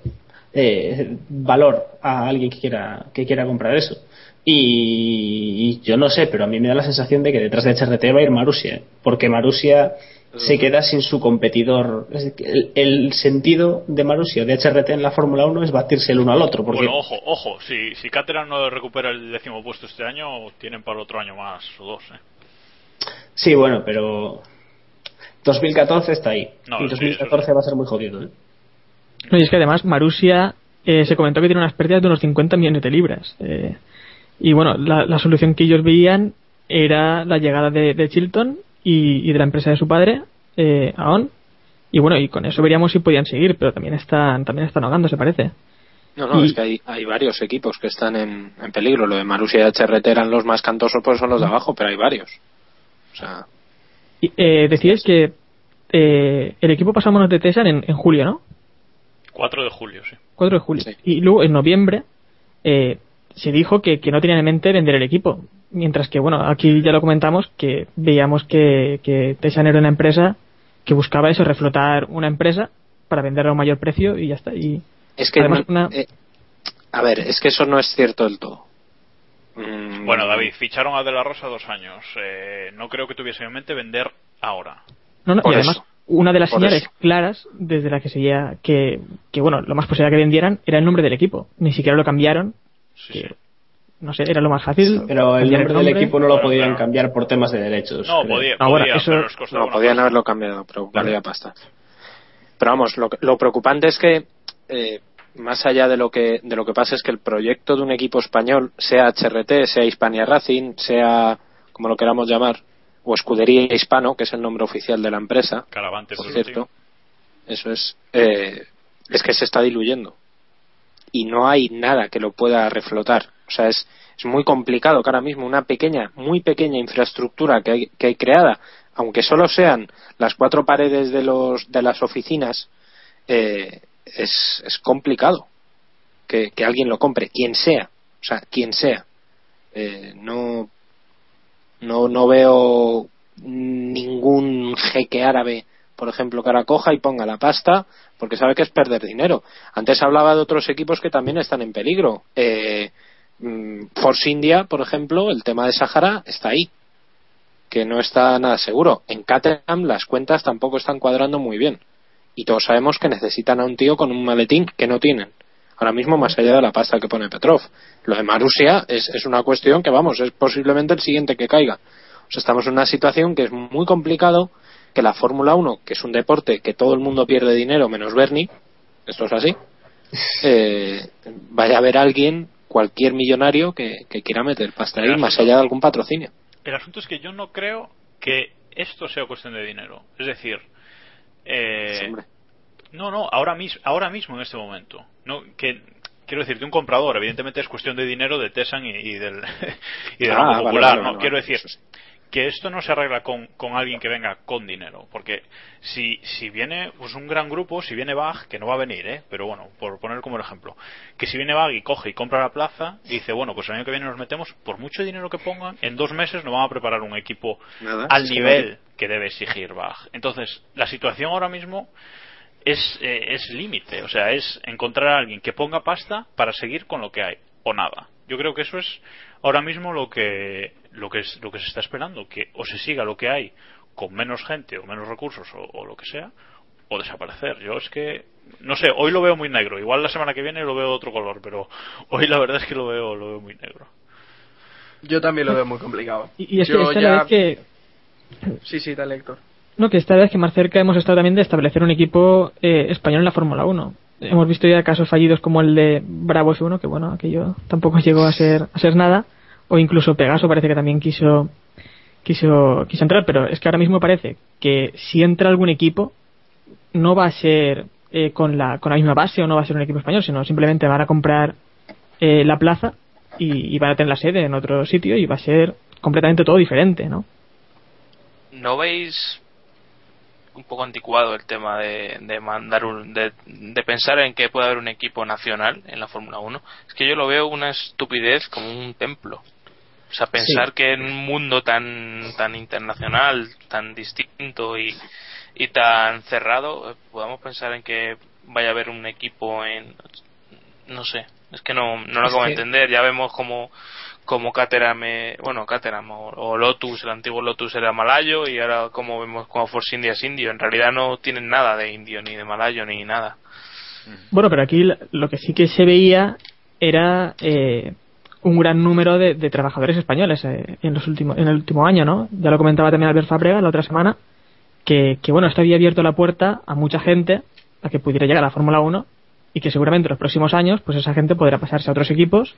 eh, valor a alguien que quiera, que quiera comprar eso. Y, y yo no sé, pero a mí me da la sensación de que detrás de HRT va a ir Marusia, ¿eh? porque Marusia se queda sin su competidor. El, el sentido de Marusia o de HRT en la Fórmula 1 es batirse el uno al otro, porque Bueno, ojo, ojo. Si, si Caterham no recupera el décimo puesto este año, tienen para otro año más o dos, ¿eh? sí, bueno, pero 2014 está ahí No, y sí, 2014 va a ser muy jodido. ¿eh? No, y es que además Marusia eh, se comentó que tiene unas pérdidas de unos 50 millones de libras. Eh, y bueno, la, la solución que ellos veían era la llegada de, de Chilton y, y de la empresa de su padre, eh, Aon. Y bueno, y con eso veríamos si podían seguir, pero también están, también están ahogando, se parece. No, no, Y- es que hay, hay varios equipos que están en, en peligro. Lo de Marussia y HRT eran los más cantosos, pues son los de abajo, pero hay varios. O sea, Y, eh, decíais que eh, el equipo pasó a manos de Tesan en, en julio, ¿no? 4 de julio, sí. 4 de julio. Y luego en noviembre eh, se dijo que, que no tenían en mente vender el equipo. Mientras que, bueno, aquí ya lo comentamos, que veíamos que, que Tesan era una empresa que buscaba eso, reflotar una empresa para venderla a un mayor precio y ya está. Y es que además no- una- eh, a ver, es que eso no es cierto del todo. Mm, Bueno, David, ficharon a De La Rosa dos años. Eh, no creo que tuviesen en mente vender ahora. No, no, Por y además, eso. Una de las Por señales eso. claras desde la que se veía que, que, bueno, lo más posible que vendieran era el nombre del equipo. Ni siquiera lo cambiaron. que, No sé, era lo más fácil. Pero el nombre del equipo no lo podían cambiar por temas de derechos. No, podía, bueno, podía, eso- pero les costaba No, podían pasta. haberlo cambiado, pero valía pasta. Pero vamos, lo, lo preocupante es que, eh, más allá de lo que de lo que pasa es que el proyecto de un equipo español, sea HRT, sea Hispania Racing, sea como lo queramos llamar, o Escudería Hispano, que es el nombre oficial de la empresa, Caravante por cierto, eso es, eh, es que se está diluyendo. Y no hay nada que lo pueda reflotar. O sea, es, es muy complicado que ahora mismo una pequeña, muy pequeña infraestructura que hay, que hay creada, aunque solo sean las cuatro paredes de, los, de las oficinas, eh, es, es complicado que, que alguien lo compre, quien sea. O sea, quien sea. Eh, no, no, no veo ningún jeque árabe, por ejemplo, que ahora coja y ponga la pasta, porque sabe que es perder dinero. Antes hablaba de otros equipos que también están en peligro. Eh, mm, Force India, por ejemplo, el tema de Sahara está ahí, que no está nada seguro. En Caterham las cuentas tampoco están cuadrando muy bien. Y todos sabemos que necesitan a un tío con un maletín que no tienen. Ahora mismo, más allá de la pasta que pone Petrov. Lo de Marusia es, es una cuestión que, vamos, es posiblemente el siguiente que caiga. O sea, estamos en una situación que es muy complicado, que la Fórmula 1, que es un deporte que todo el mundo pierde dinero menos Bernie, esto es así, eh, vaya a haber alguien, cualquier millonario, que, que quiera meter pasta ahí, más allá de algún patrocinio. El asunto es que yo no creo que esto sea cuestión de dinero. Es decir, eh, no, no, ahora mismo, ahora mismo en este momento. No, que quiero decir de un comprador. Evidentemente es cuestión de dinero de Tesan y, y del y del Ah, Banco Popular. vale, no, vale, quiero decir que esto no se arregla con, con alguien que venga con dinero. Porque si, si viene pues un gran grupo, si viene Bach, que no va a venir, ¿eh? pero bueno, por poner como ejemplo, que si viene Bach y coge y compra la plaza y dice, bueno, pues el año que viene nos metemos, por mucho dinero que pongan, en dos meses nos van a preparar un equipo Nada, al nivel que debe exigir Bach. Entonces, la situación ahora mismo es, eh, es límite, o sea, es encontrar a alguien que ponga pasta para seguir con lo que hay, o nada. Yo creo que eso es ahora mismo lo que, lo que, es, lo que se está esperando, que o se siga lo que hay con menos gente o menos recursos o, o lo que sea, o desaparecer. Yo es que, no sé, hoy lo veo muy negro, igual la semana que viene lo veo de otro color, pero hoy la verdad es que lo veo, lo veo muy negro. Yo también lo veo muy complicado. Y, y es que esta es ya- que. Sí, sí, dale, Héctor. No, que esta vez que más cerca hemos estado también de establecer un equipo eh, español en la Fórmula 1. Hemos visto ya casos fallidos como el de Bravo F1, que bueno, aquello tampoco llegó a ser, a ser nada. O incluso Pegaso parece que también quiso, quiso, quiso entrar, pero es que ahora mismo parece que si entra algún equipo, no va a ser eh, con, la, con la misma base o no va a ser un equipo español, sino simplemente van a comprar eh, la plaza y, y van a tener la sede en otro sitio y va a ser completamente todo diferente, ¿no? ¿No veis un poco anticuado el tema de, de mandar un, de, de pensar en que puede haber un equipo nacional en la Fórmula 1? Es que yo lo veo una estupidez como un templo. O sea, pensar Sí. que en un mundo tan tan internacional, tan distinto y, y tan cerrado, eh, podamos pensar en que vaya a haber un equipo en... No sé, es que no, no lo acabo de entender. Ya vemos como como Caterham, eh, bueno, Caterham o, o Lotus, el antiguo Lotus era malayo y ahora como vemos como Force India es indio. En realidad no tienen nada de indio, ni de malayo, ni nada. Bueno, pero aquí lo que sí que se veía era eh, un gran número de, de trabajadores españoles eh, en los últimos en el último año, ¿no? Ya lo comentaba también Albert Fabrega la otra semana que, que bueno, esto había abierto la puerta a mucha gente a que pudiera llegar a la Fórmula 1 y que seguramente en los próximos años pues esa gente podrá pasarse a otros equipos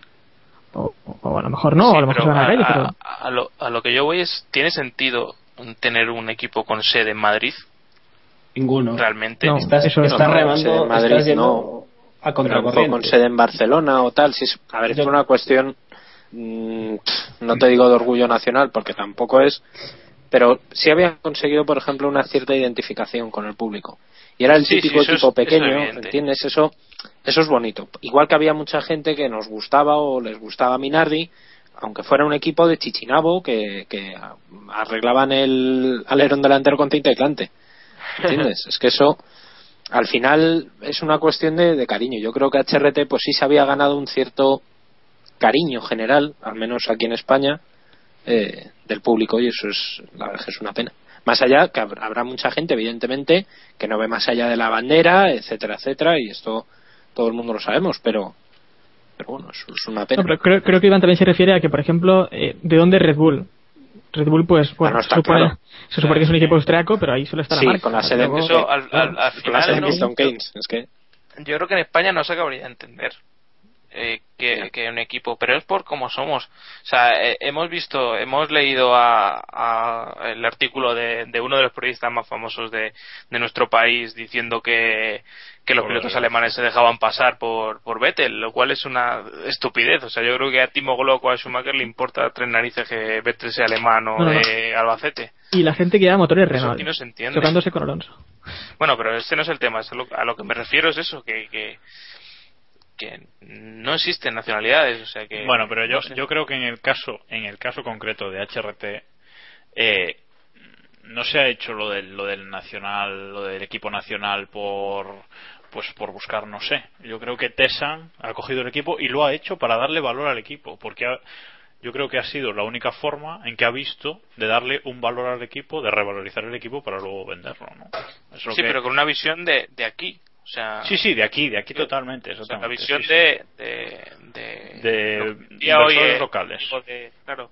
o, o a lo mejor no, Sí, a lo mejor se van a calle, pero a lo, a lo que yo voy es, ¿tiene sentido tener un equipo con sede en Madrid? Ninguno. Realmente. No, Estás, eso es- estás no, remando, sede en Madrid, estás no. a Pero con sede en Barcelona o tal. Si es, a ver, es una cuestión, mm, no te digo de orgullo nacional, porque tampoco es, pero sí habían conseguido, por ejemplo, una cierta identificación con el público. Y era el Sí, típico sí, equipo es pequeño. ¿entiendes? Eso, eso es bonito. Igual que había mucha gente que nos gustaba o les gustaba Minardi, aunque fuera un equipo de Chichinabo que, que arreglaban el alerón delantero con tinta y. ¿Entiendes? es que eso, al final, es una cuestión de, de cariño. Yo creo que HRT, pues sí se había ganado un cierto cariño general, al menos aquí en España, eh, del público, y eso es, la verdad es que es una pena. Más allá, que hab- habrá mucha gente, evidentemente, que no ve más allá de la bandera, etcétera, etcétera, y esto todo el mundo lo sabemos, pero, pero bueno, eso es una pena. No, pero creo, creo que Iván también se refiere a que, por ejemplo, eh, ¿de dónde Red Bull? Red Bull, pues, bueno, Ah, no, está se, supone, claro. se supone que es un equipo austriaco, pero ahí solo está Sí, la marca. con la sede- Luego- Eso al, al- al Con la sede final de ¿no? Milton Keynes, es que yo creo que en España no se acabaría de entender eh, que, que un equipo, pero es por cómo somos. O sea, eh, hemos visto, hemos leído a, a el artículo de, de uno de los periodistas más famosos de, de nuestro país diciendo que, que los Por pilotos alemanes se dejaban pasar por, por Vettel, lo cual es una estupidez. O sea, yo creo que a Timo Glock o a Schumacher le importa tres narices que Vettel sea alemán o No, no, no. de Albacete. Y la gente que lleva motores Renault, no se entiende. tocándose con Alonso. Bueno, pero este no es el tema. a, lo, a lo que me refiero es eso, que, que, que no existen nacionalidades. O sea que. Bueno, pero yo, no sé. yo creo que en el caso, en el caso concreto de HRT, eh, no se ha hecho lo del, lo del nacional, lo del equipo nacional por, pues por buscar, no sé. Yo creo que Tesan ha cogido el equipo y lo ha hecho para darle valor al equipo, porque ha- yo creo que ha sido la única forma en que ha visto de darle un valor al equipo, de revalorizar el equipo para luego venderlo, ¿no? Es lo Sí, que- pero con una visión de, de aquí. O sea, Sí, sí, de aquí, de aquí totalmente. o sea, la visión sí, sí. de, de, de, De hoy es- locales. de- claro.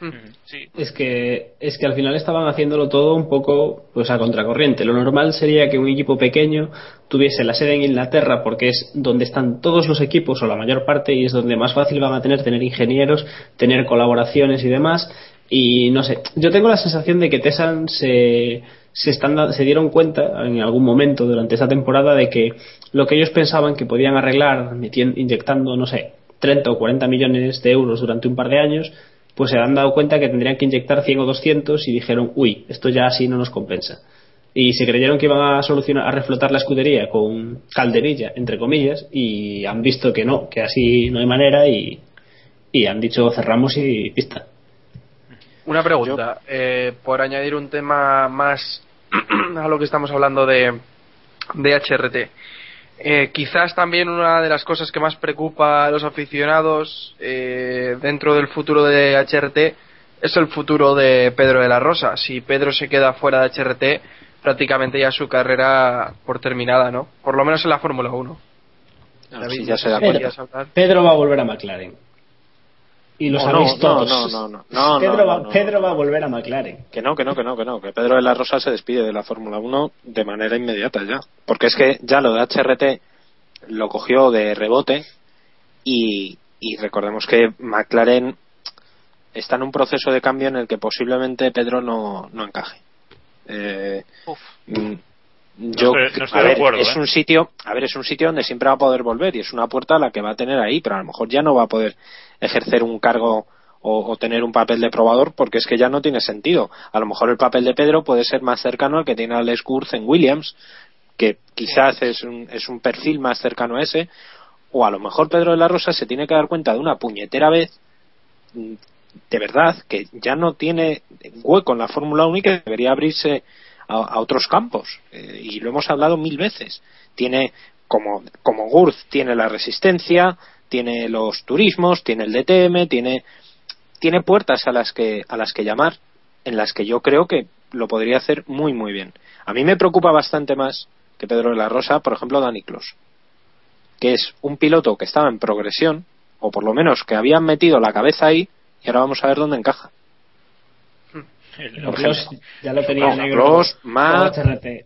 Mm. Sí. Es que, es que al final estaban haciéndolo todo un poco pues a contracorriente. Lo normal sería que un equipo pequeño tuviese la sede en Inglaterra porque es donde están todos los equipos o la mayor parte y es donde más fácil van a tener tener ingenieros, tener colaboraciones y demás. Y no sé, yo tengo la sensación de que Tesan se, se, están, se dieron cuenta en algún momento durante esta temporada de que lo que ellos pensaban que podían arreglar inyectando, no sé, 30 o 40 millones de euros durante un par de años, pues se han dado cuenta que tendrían que inyectar 100 o 200 y dijeron, uy, esto ya así no nos compensa. Y se creyeron que iban a solucionar, a reflotar la escudería con calderilla, entre comillas, y han visto que no, que así no hay manera y, y han dicho cerramos y pista. Una pregunta, eh, por añadir un tema más a lo que estamos hablando de, de HRT. Eh, quizás también una de las cosas que más preocupa a los aficionados eh, dentro del futuro de HRT es el futuro de Pedro de la Rosa. Si Pedro se queda fuera de HRT, prácticamente ya su carrera por terminada, ¿no? Por lo menos en la Fórmula 1. Ah, David, sí, ya se da hablar. Pedro va a volver a McLaren. Y lo No, sabéis no, todos. no, no, no, no, Pedro, no, va. Pedro va a volver a McLaren. Que no, que no, que no, que no, que Pedro de la Rosa se despide de la Fórmula 1 de manera inmediata ya. Porque es que ya lo de HRT lo cogió de rebote y, y recordemos que McLaren está en un proceso de cambio en el que posiblemente Pedro no, no encaje. Eh, mm, yo, estoy- no estoy a ver, acuerdo, es ¿eh? un sitio, a ver, es un sitio donde siempre va a poder volver y es una puerta a la que va a tener ahí, pero a lo mejor ya no va a poder ejercer un cargo o, o tener un papel de probador porque es que ya no tiene sentido. A lo mejor el papel de Pedro puede ser más cercano al que tiene Alex Kurz en Williams, que quizás es un, es un perfil más cercano a ese, o a lo mejor Pedro de la Rosa se tiene que dar cuenta de una puñetera vez mm, de verdad que ya no tiene hueco en la Fórmula 1 y que debería abrirse a, otros campos. Eh, y lo hemos hablado mil veces. Tiene como como tiene la resistencia tiene los turismos tiene el DTM tiene tiene puertas a las que a las que llamar en las que yo creo que lo podría hacer muy muy bien. A mí me preocupa bastante más que Pedro de la Rosa por ejemplo Dani Clos que es un piloto que estaba en progresión o por lo menos que habían metido la cabeza ahí y ahora vamos a ver dónde encaja Pero Kloss ya lo tenía No, negro. HRT.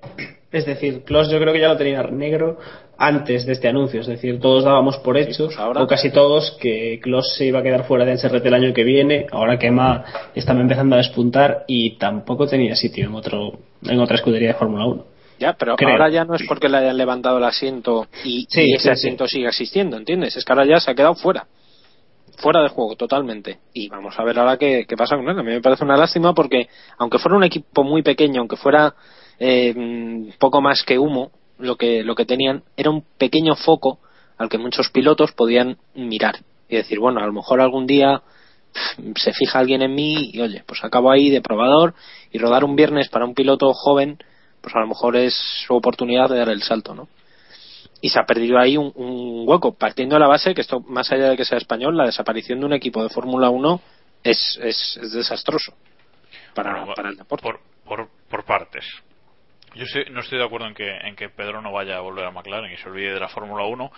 Es decir, Kloss yo creo que ya lo tenía negro antes de este anuncio. Es decir, todos dábamos por hecho, pues ahora- o casi todos, que Kloss se iba a quedar fuera de HRT el año que viene. Ahora que Ma estaba empezando a despuntar y tampoco tenía sitio en, otro, en otra escudería de Fórmula 1. Ya, pero Creo. ahora ya no es porque le hayan levantado el asiento y, Sí, y ese sí, asiento siga existiendo, ¿entiendes? Es que ahora ya se ha quedado fuera. Fuera de juego, totalmente. Y vamos a ver ahora qué, pasa con él. A mí me parece una lástima porque, aunque fuera un equipo muy pequeño, aunque fuera eh, mm, poco más que humo, lo que, lo que tenían era un pequeño foco al que muchos pilotos podían mirar y decir, bueno, a lo mejor algún día se fija alguien en mí y oye, pues acabo ahí de probador y rodar un viernes para un piloto joven, pues a lo mejor es su oportunidad de dar el salto, ¿no? Y se ha perdido ahí un, un hueco, partiendo de la base que esto, más allá de que sea español, la desaparición de un equipo de Fórmula 1 es, es, es desastroso para, Bueno, para el deporte. Por, por, por partes. Yo sé- no estoy de acuerdo en que, en que Pedro no vaya a volver a McLaren y se olvide de la Fórmula 1.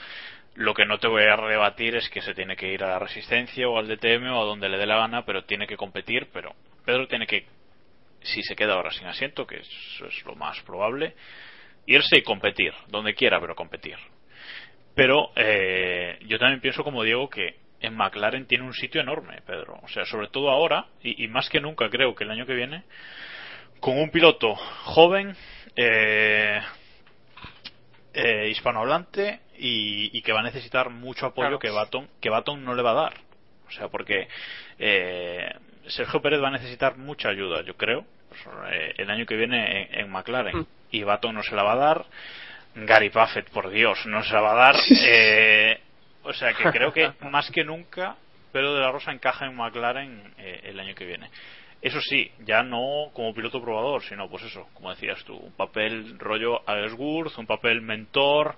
Lo que no te voy a rebatir es que se tiene que ir a la Resistencia o al DTM o a donde le dé la gana, pero tiene que competir. Pero Pedro tiene que, si se queda ahora sin asiento, que eso es lo más probable, irse y competir, donde quiera, pero competir. Pero eh, yo también pienso como Diego que en McLaren tiene un sitio enorme, Pedro. O sea, sobre todo ahora, y, y más que nunca creo que el año que viene, con un piloto joven, eh, eh, hispanohablante y, y que va a necesitar mucho apoyo Claro. que Baton que Baton no le va a dar. O sea, porque eh, Sergio Pérez va a necesitar mucha ayuda, yo creo, eh, el año que viene en, en McLaren. Mm. Y Baton no se la va a dar. Gary Buffett, por Dios, no se la va a dar. Eh, o sea que creo que más que nunca Pedro de la Rosa encaja en McLaren eh, el año que viene. Eso sí, ya no como piloto probador, sino pues eso, como decías tú, un papel rollo Alex un papel mentor,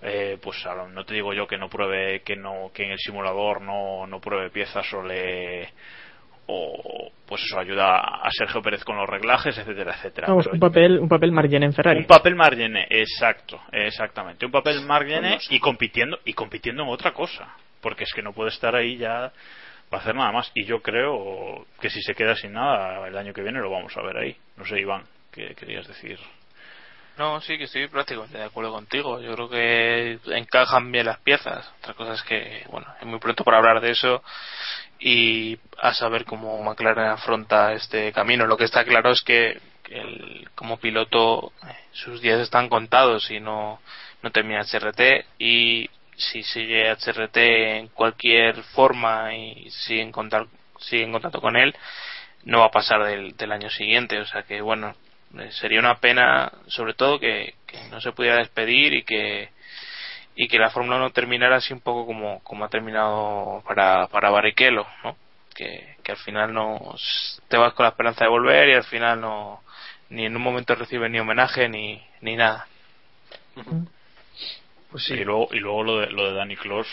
eh, pues no te digo yo que no pruebe, que no, que en el simulador no, no pruebe piezas o le o pues eso ayuda a Sergio Pérez con los reglajes, etcétera, etcétera. Vamos, Pero un papel, un papel Margen en Ferrari. un papel Margene, exacto, exactamente. Un papel Margene y compitiendo y compitiendo en otra cosa, porque es que no puede estar ahí ya para hacer nada más. Y yo creo que si se queda sin nada el año que viene lo vamos a ver ahí. No sé, Iván, ¿qué querías decir? No, sí, que estoy prácticamente de acuerdo contigo. Yo creo que encajan bien las piezas. Otra cosa es que, bueno, es muy pronto para hablar de eso y a saber cómo McLaren afronta este camino. Lo que está claro es que el, como piloto sus días están contados y no, no termina HRT y si sigue HRT en cualquier forma y sigue en, contar, sigue en contacto con él, no va a pasar del, del año siguiente. O sea que, bueno, eh, sería una pena, sobre todo, que no se pudiera despedir y que y que la Fórmula 1 terminara así un poco como, como ha terminado para, para Barrichello, ¿no? Que, que al final no te vas con la esperanza de volver y al final no ni en un momento recibes ni homenaje ni, ni nada. Pues Y luego, y luego lo de, lo de Danny Kloss,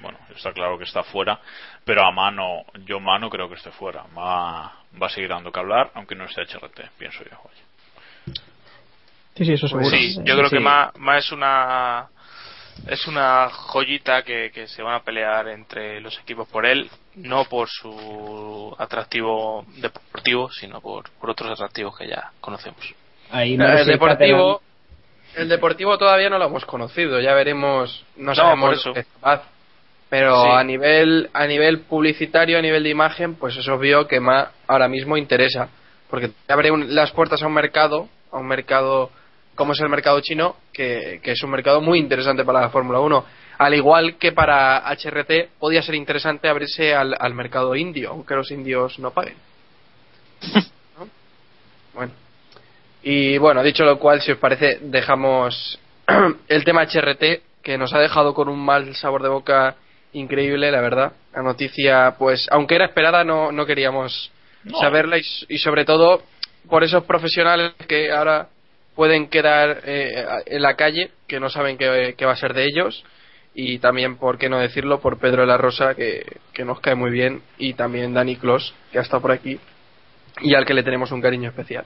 bueno, está claro que está fuera, pero a mano, yo mano creo que esté fuera. Va, va a seguir dando que hablar, aunque no esté HRT, pienso yo. oye. Sí, sí, eso Pues seguro. sí, yo creo Sí. que más, más es una es una joyita que, que se van a pelear entre los equipos por él, no por su atractivo deportivo, sino por, por otros atractivos que ya conocemos. Ahí el Murphy deportivo el deportivo todavía no lo hemos conocido ya veremos no No, sabemos por eso. capaz. pero Sí. a nivel a nivel publicitario a nivel de imagen pues es obvio que más ahora mismo interesa porque te abre un- las puertas a un mercado a un mercado como es el mercado chino que, que es un mercado muy interesante para la Fórmula 1 al igual que para HRT podía ser interesante abrirse al, al mercado indio aunque los indios no paguen ¿No? bueno y bueno, dicho lo cual, si os parece, dejamos el tema HRT, que nos ha dejado con un mal sabor de boca increíble, la verdad. La noticia, pues, aunque era esperada, no, no queríamos No. saberla y sobre todo por esos profesionales que ahora pueden quedar eh, en la calle, que no saben qué, qué va a ser de ellos. Y también, por qué no decirlo, por Pedro de la Rosa, que, que nos cae muy bien, y también Dani Clos, que ha estado por aquí, y al que le tenemos un cariño especial.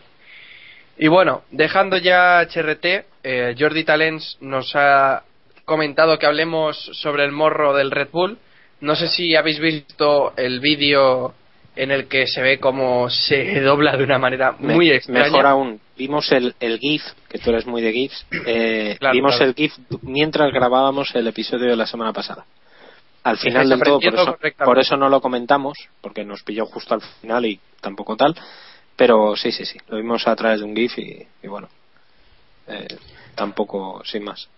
Y bueno, dejando ya HRT, eh, Jordi Talens nos ha comentado que hablemos sobre el morro del Red Bull. No sé si habéis visto el vídeo en el que se ve cómo se dobla de una manera muy Me- extraña. Mejor aún, vimos el, el GIF, que tú eres muy de GIFs, eh, Claro, vimos claro. el GIF mientras grabábamos el episodio de la semana pasada. Al final del todo, por eso, por eso no lo comentamos, porque nos pilló justo al final y tampoco tal. Pero sí, sí, sí, lo vimos a través de un GIF y, y bueno, eh, tampoco, sin más.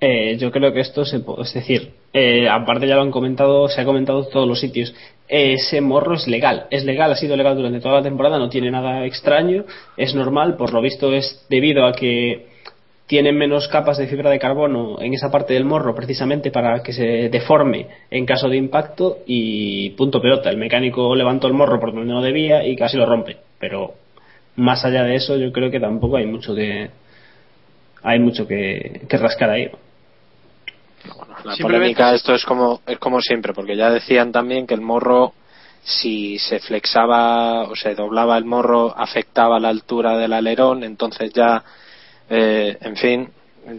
Eh, yo creo que esto se po- es decir, eh, aparte ya lo han comentado, se ha comentado en todos los sitios. Ese morro es legal, es legal, ha sido legal durante toda la temporada, no tiene nada extraño, es normal, por lo visto es debido a que tienen menos capas de fibra de carbono en esa parte del morro precisamente para que se deforme en caso de impacto y punto pelota. El mecánico levantó el morro por donde no debía y casi lo rompe. Pero más allá de eso yo creo que tampoco hay mucho que hay mucho que, que rascar ahí. La Simplemente- polémica, esto es como, es como siempre, porque ya decían también que el morro, si se flexaba o se doblaba el morro, afectaba la altura del alerón, entonces ya, eh, en fin,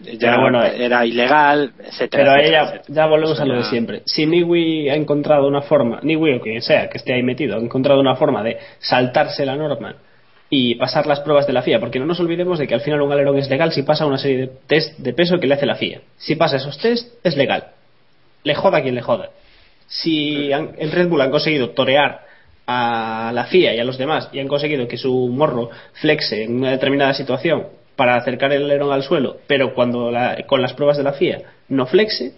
ya Pero bueno, eh, era ilegal, etcétera. Pero etcétera, ya, etcétera. ya volvemos a lo de siempre. Si Niwi ha encontrado una forma, Niwi o quien sea que esté ahí metido, ha encontrado una forma de saltarse la norma y pasar las pruebas de la FIA, porque no nos olvidemos de que al final un alerón es legal si pasa una serie de test de peso que le hace la FIA. Si pasa esos test, es legal. Le joda a quien le joda. Si han- en Red Bull han conseguido torear a la FIA y a los demás y han conseguido que su morro flexe en una determinada situación para acercar el alerón al suelo, pero cuando la- con las pruebas de la FIA no flexe,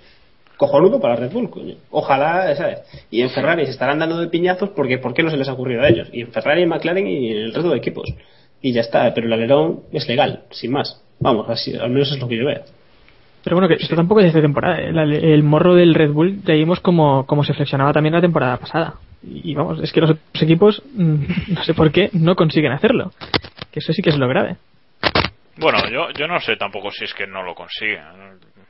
cojonudo para Red Bull, coño. Ojalá, ¿sabes? Y en Ferrari se estarán dando de piñazos porque ¿por qué no se les ha ocurrido a ellos? Y en Ferrari, en McLaren y en el resto de equipos. Y ya está, pero el alerón es legal, sin más. Vamos, así, al menos es lo que yo veo. Pero bueno, que esto tampoco es de esta temporada. ¿eh? El, el morro del Red Bull ya vimos como, como se flexionaba también la temporada pasada. Y vamos, es que los otros equipos, mm, no sé por qué, no consiguen hacerlo. Que eso sí que es lo grave. Bueno, yo, yo no sé tampoco si es que no lo consiguen.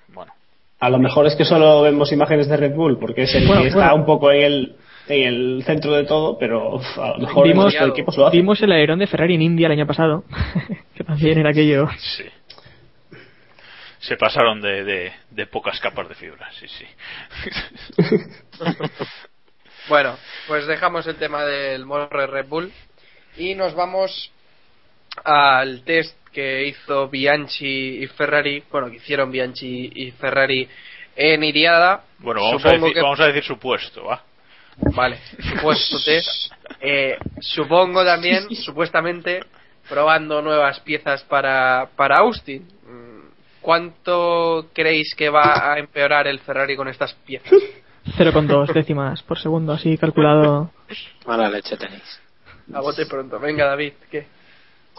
Bueno, A lo mejor es que solo vemos imágenes de Red Bull porque es el Bueno, que está un poco en el, en el centro de todo, pero uf, a lo mejor el Vimos, resto de equipos lo hacen. vimos el alerón de Ferrari en India el año pasado, que también era aquello. sí. Se pasaron de, de, de pocas capas de fibra, sí, sí. Bueno, pues dejamos el tema del morro de Red Bull y nos vamos al test que hizo Bianchi y Ferrari, bueno, que hicieron Bianchi y Ferrari en Iriada. Bueno, vamos, a decir, que- vamos a decir supuesto, ¿va? Vale, supuesto test. Eh, supongo también, supuestamente, probando nuevas piezas para, para Austin. Mm, ¿Cuánto creéis que va a empeorar el Ferrari con estas piezas? 0,2 décimas por segundo, así calculado. Mala leche tenéis. A bote pronto. Venga, David, ¿qué?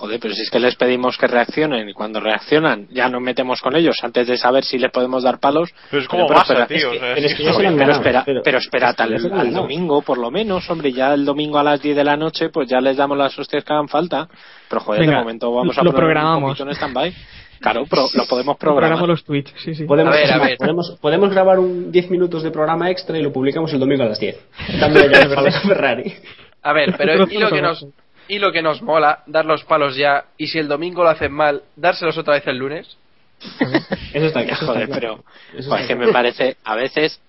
Joder, pero si es que les pedimos que reaccionen y cuando reaccionan ya nos metemos con ellos antes de saber si les podemos dar palos. Pero es como pero masa, espera- tío. es que- o sea, pero es que pero espera, pero- pero esperad es que ya al, al domingo por lo menos, hombre, ya el domingo a las 10 de la noche pues ya les damos las hostias que hagan falta. Pero joder, Venga, de momento vamos a lo poner un programamos. poquito en stand-by. Claro, pro- lo podemos programar. Programo los tweets, sí, sí. Podemos, A ver, a ver. podemos, podemos grabar un 10 minutos de programa extra y lo publicamos el domingo a las 10. Dándole ya Ferrari. A ver, pero Pero y lo que nos y lo que nos mola, dar los palos ya, y si el domingo lo hacen mal, dárselos otra vez el lunes. Eso está claro. Joder, pero está que me parece, a veces,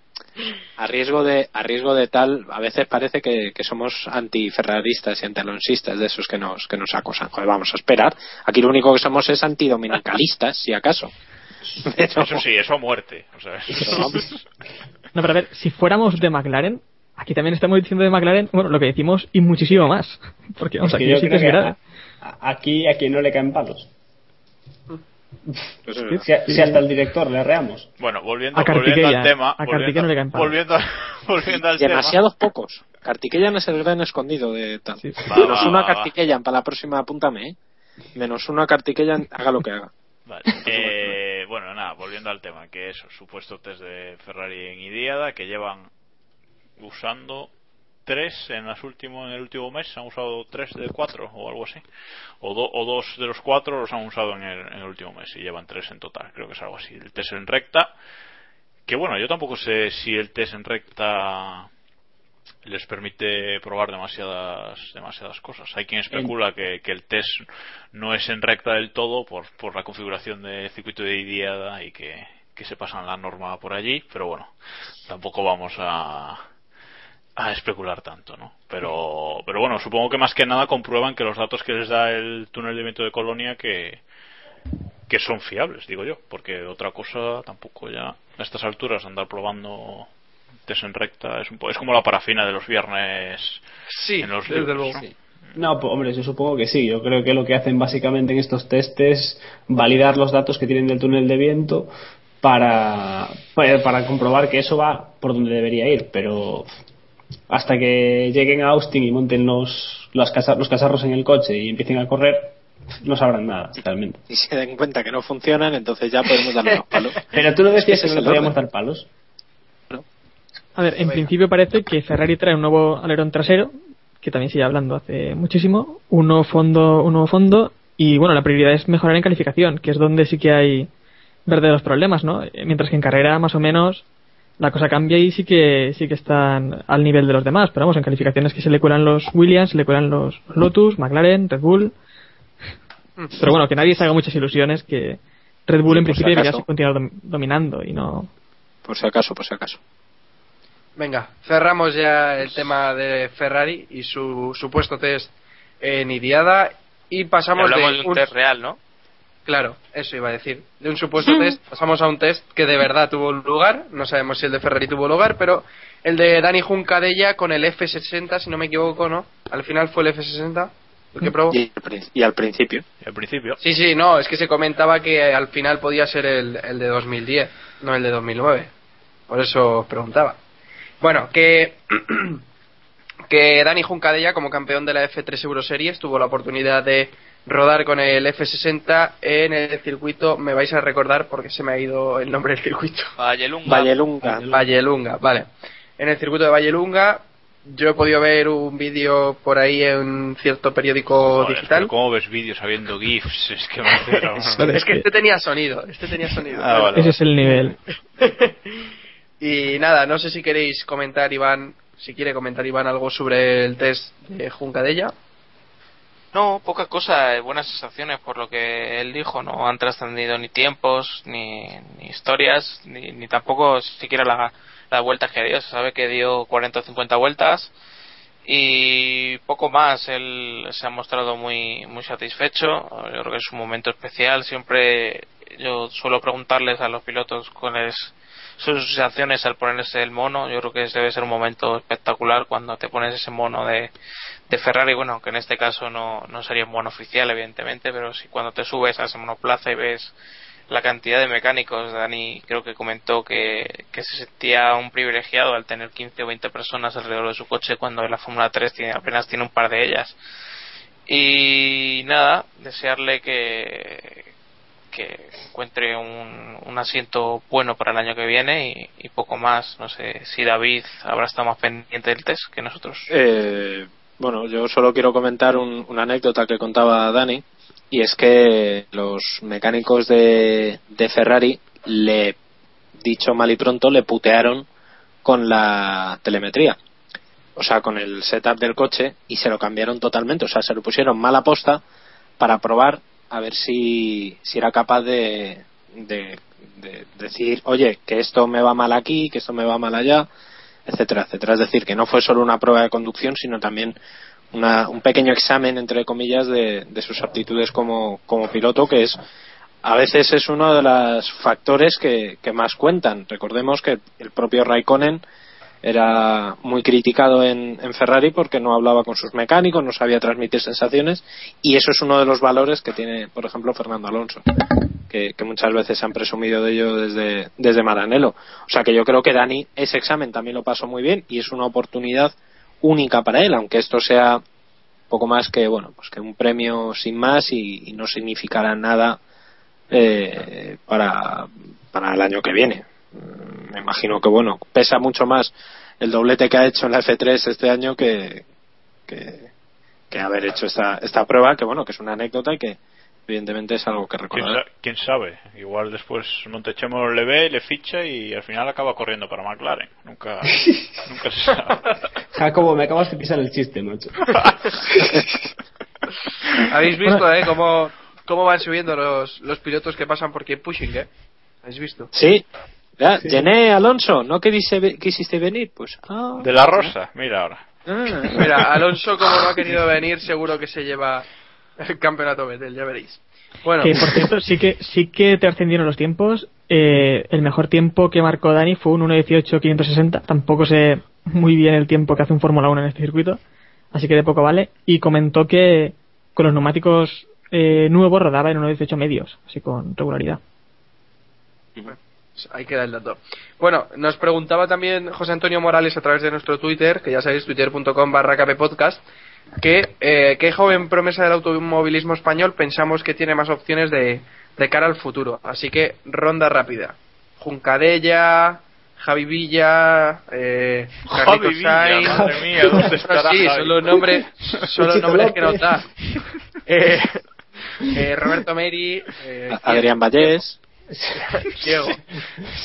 a riesgo de, a riesgo de tal, a veces parece que, que somos antiferraristas y antialonsistas de esos que nos, que nos acosan. Joder, vamos a esperar. Aquí lo único que somos es antidominicalistas, si acaso. Pero- Eso sí, eso a muerte. O sea. No, pero a ver, si fuéramos de McLaren, aquí también estamos diciendo de McLaren, bueno, lo que decimos y muchísimo más. Porque vamos, Es que aquí yo sí que es que grave. a- aquí a quien no le caen palos. Eso es Si, si hasta el director le arreamos. bueno, volviendo, A volviendo al tema. a Kartikeya no le caen palos. volviendo, volviendo al tema. Demasiados pocos. Kartikeyan es el gran escondido de tal. Sí. Va, Menos va, uno a va. Kartikeyan para la próxima, apúntame, ¿eh? Menos uno a Kartikeyan, haga lo que haga. Vale. Eh, bueno, nada, volviendo al tema, que eso, supuesto test de Ferrari en Idiada, que llevan usando tres en las último, en el último mes, han usado tres de cuatro o algo así, o, do- o dos de los cuatro los han usado en el, en el último mes y llevan tres en total, creo que es algo así. El test en recta, que bueno, yo tampoco sé si el test en recta les permite probar demasiadas demasiadas cosas. Hay quien especula que, que el test no es en recta del todo por, por la configuración de circuito de Idiada y que, que se pasan la norma por allí, pero bueno, tampoco vamos a a especular tanto, ¿no? Pero, pero bueno, supongo que más que nada comprueban que los datos que les da el túnel de viento de Colonia que, que son fiables, digo yo, porque otra cosa tampoco ya a estas alturas andar probando test en recta es, un po- es como la parafina de los viernes Sí, en los desde libros, luego. ¿no? Sí. No, pues, hombre, yo supongo que sí. Yo creo que lo que hacen básicamente en estos test es validar los datos que tienen del túnel de viento para, para, para comprobar que eso va por donde debería ir. Pero hasta que lleguen a Austin y monten los, las casa- los casarros en el coche y empiecen a correr, no sabrán nada, realmente. Y se den cuenta que no funcionan, entonces ya podemos darle los palos. Pero tú no decías Ese que es no podíamos dar palos. A ver, en principio parece que Ferrari trae un nuevo alerón trasero, que también sigue hablando hace muchísimo, un nuevo fondo, un nuevo fondo, y bueno, la prioridad es mejorar en calificación, que es donde sí que hay verdaderos problemas, ¿no? Eh, Mientras que en carrera, más o menos, la cosa cambia y sí que, sí que están al nivel de los demás, pero vamos, en calificaciones que se le cuelan los Williams, se le cuelan los Lotus, McLaren, Red Bull, pero bueno, que nadie se haga muchas ilusiones, que Red Bull en si principio debería acaso. continuar dom- dominando y no... Por si acaso, por si acaso. Venga, cerramos ya el tema de Ferrari y su supuesto test en Iriada y pasamos hablamos de de un test real, ¿no? Claro, eso iba a decir. De un supuesto test pasamos a un test que de verdad tuvo lugar. No sabemos si el de Ferrari tuvo lugar, pero el de Dani Juncadella con el F60, si no me equivoco, ¿no? Al final fue el F60 el que probó. Y al, prin- y al principio. al principio. Sí, sí, no, es que se comentaba que al final podía ser el, el de 2010, no el de 2009. Por eso os preguntaba. Bueno, que, que Dani Juncadella, como campeón de la F3 Euroseries, tuvo la oportunidad de rodar con el F60 en el circuito, me vais a recordar porque se me ha ido el nombre del circuito. Vallelunga. Vallelunga. Vallelunga, vale. En el circuito de Vallelunga, yo he podido ver un vídeo por ahí en un cierto periódico Joder, digital. ¿Cómo ves vídeos habiendo GIFs? Es que me hace drama. Es que este tenía sonido, este tenía sonido. Ah, vale, Ese es el nivel. Y nada, no sé si queréis comentar, Iván, si quiere comentar Iván algo sobre el test de Juncadella. No, poca cosa, eh, buenas sensaciones por lo que él dijo, no han trascendido ni tiempos, ni, ni historias, ni, ni tampoco siquiera la, las vueltas que dio, se sabe que dio 40 o 50 vueltas y poco más, él se ha mostrado muy, muy satisfecho, yo creo que es un momento especial, siempre yo suelo preguntarles a los pilotos cuáles sus sensaciones al ponerse el mono, yo creo que debe ser un momento espectacular cuando te pones ese mono de, de Ferrari, bueno, que en este caso no, no sería un mono oficial, evidentemente, pero si cuando te subes a ese monoplaza y ves la cantidad de mecánicos, Dani creo que comentó que, que se sentía un privilegiado al tener 15 o 20 personas alrededor de su coche cuando en la Fórmula 3 tiene, apenas tiene un par de ellas. Y nada, desearle que, que encuentre un, un asiento bueno para el año que viene y, poco más. No sé si David habrá estado más pendiente del test que nosotros. Eh, bueno, yo solo quiero comentar un- una anécdota que contaba Dani, y es que los mecánicos de, de Ferrari, le dicho mal y pronto, le putearon con la telemetría. O sea, con el setup del coche y se lo cambiaron totalmente. O sea, se lo pusieron mal a posta para probar a ver si, si era capaz de, de, de decir, oye, que esto me va mal aquí, que esto me va mal allá, etcétera, etcétera. Es decir, que no fue solo una prueba de conducción, sino también una- un pequeño examen, entre comillas, de, de sus aptitudes como, como piloto, que es a veces es uno de los factores que, que más cuentan. Recordemos que el propio Raikkonen era muy criticado en, Ferrari porque no hablaba con sus mecánicos, no sabía transmitir sensaciones y eso es uno de los valores que tiene, por ejemplo, Fernando Alonso, que, muchas veces han presumido de ello desde, desde Maranello. O sea que yo creo que Dani ese examen también lo pasó muy bien y es una oportunidad única para él, aunque esto sea poco más que bueno pues que un premio sin más y, y no significará nada eh, para, para el año que viene. Mm, Me imagino que bueno, pesa mucho más el doblete que ha hecho en la F3 este año que, que, que haber hecho esta, esta prueba, que bueno, que es una anécdota y que evidentemente es algo que ¿Quién, recordar. sa- quién sabe? Igual después Montechemo le ve, le ficha y al final acaba corriendo para McLaren. Nunca, nunca se sabe. Jacobo, me acabas de pisar el chiste, macho. ¿Habéis visto, eh, cómo, cómo van subiendo los, los pilotos que pasan por Keep Pushing, eh? ¿Habéis visto? Sí, Ya, Gené Alonso, ¿no quisiste, quisiste venir? Pues. ah, De la Rosa, mira ahora. ah. Mira, Alonso, como no ha querido venir, seguro que se lleva el campeonato Vettel, ya veréis. Bueno, Que por cierto, sí que, sí que te ascendieron los tiempos. Eh, el mejor tiempo que marcó Dani fue un 1.18.560. Tampoco sé muy bien el tiempo que hace un Fórmula 1 en este circuito. Así que de poco vale. Y comentó que con los neumáticos eh, nuevos rodaba en 1.18 medios. Así con regularidad. Ahí queda el dato. Bueno, nos preguntaba también José Antonio Morales a través de nuestro Twitter, que ya sabéis, twitter.com barra kppodcast, que eh, qué joven promesa del automovilismo español pensamos que tiene más opciones de, de cara al futuro. Así que, ronda rápida. Juncadella, Javi Villa, eh, Javi Villa, Sainz. madre mía, ¿dónde estará sí, Javi? son los nombres, son los nombres que nos da. Eh, eh, Roberto Meri, eh, Adrián Vallés, Diego.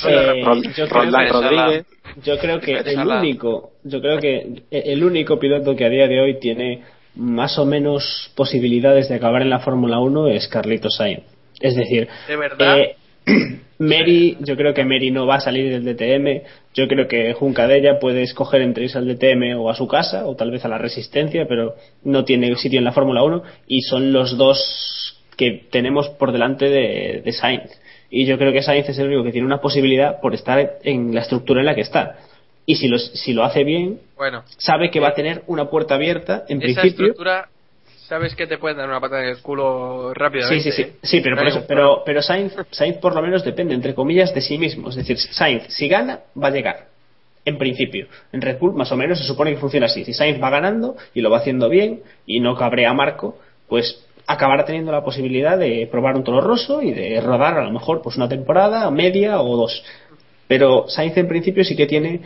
Eh, Rol- yo, creo que, Rodríguez. yo creo que Espérate, el único, yo creo que el único piloto que a día de hoy tiene más o menos posibilidades de acabar en la Fórmula 1 es Carlitos Sainz. Es decir, De verdad. eh, Mary, yo creo que Mary no va a salir del DTM. Yo creo que Juncadella puede escoger entre irse al DTM o a su casa, o tal vez a la Resistencia, pero no tiene sitio en la Fórmula 1. Y son los dos que tenemos por delante de, de Sainz. Y yo creo que Sainz es el único que tiene una posibilidad por estar en la estructura en la que está. Y si lo, si lo hace bien, Bueno, sabe que va a tener una puerta abierta, en esa principio. estructura, sabes que te pueden dar una pata en el culo Sí, rápidamente. sí, sí, ¿eh? sí, pero por eso, pero, pero Sainz, Sainz por lo menos depende, entre comillas, de sí mismo. Es decir, Sainz, si gana, va a llegar. En principio. En Red Bull, más o menos, se supone que funciona así. Si Sainz va ganando y lo va haciendo bien y no cabrea a Marco, pues acabará teniendo la posibilidad de probar un toro roso y de rodar a lo mejor pues una temporada, media o dos. Pero Sainz en principio sí que tiene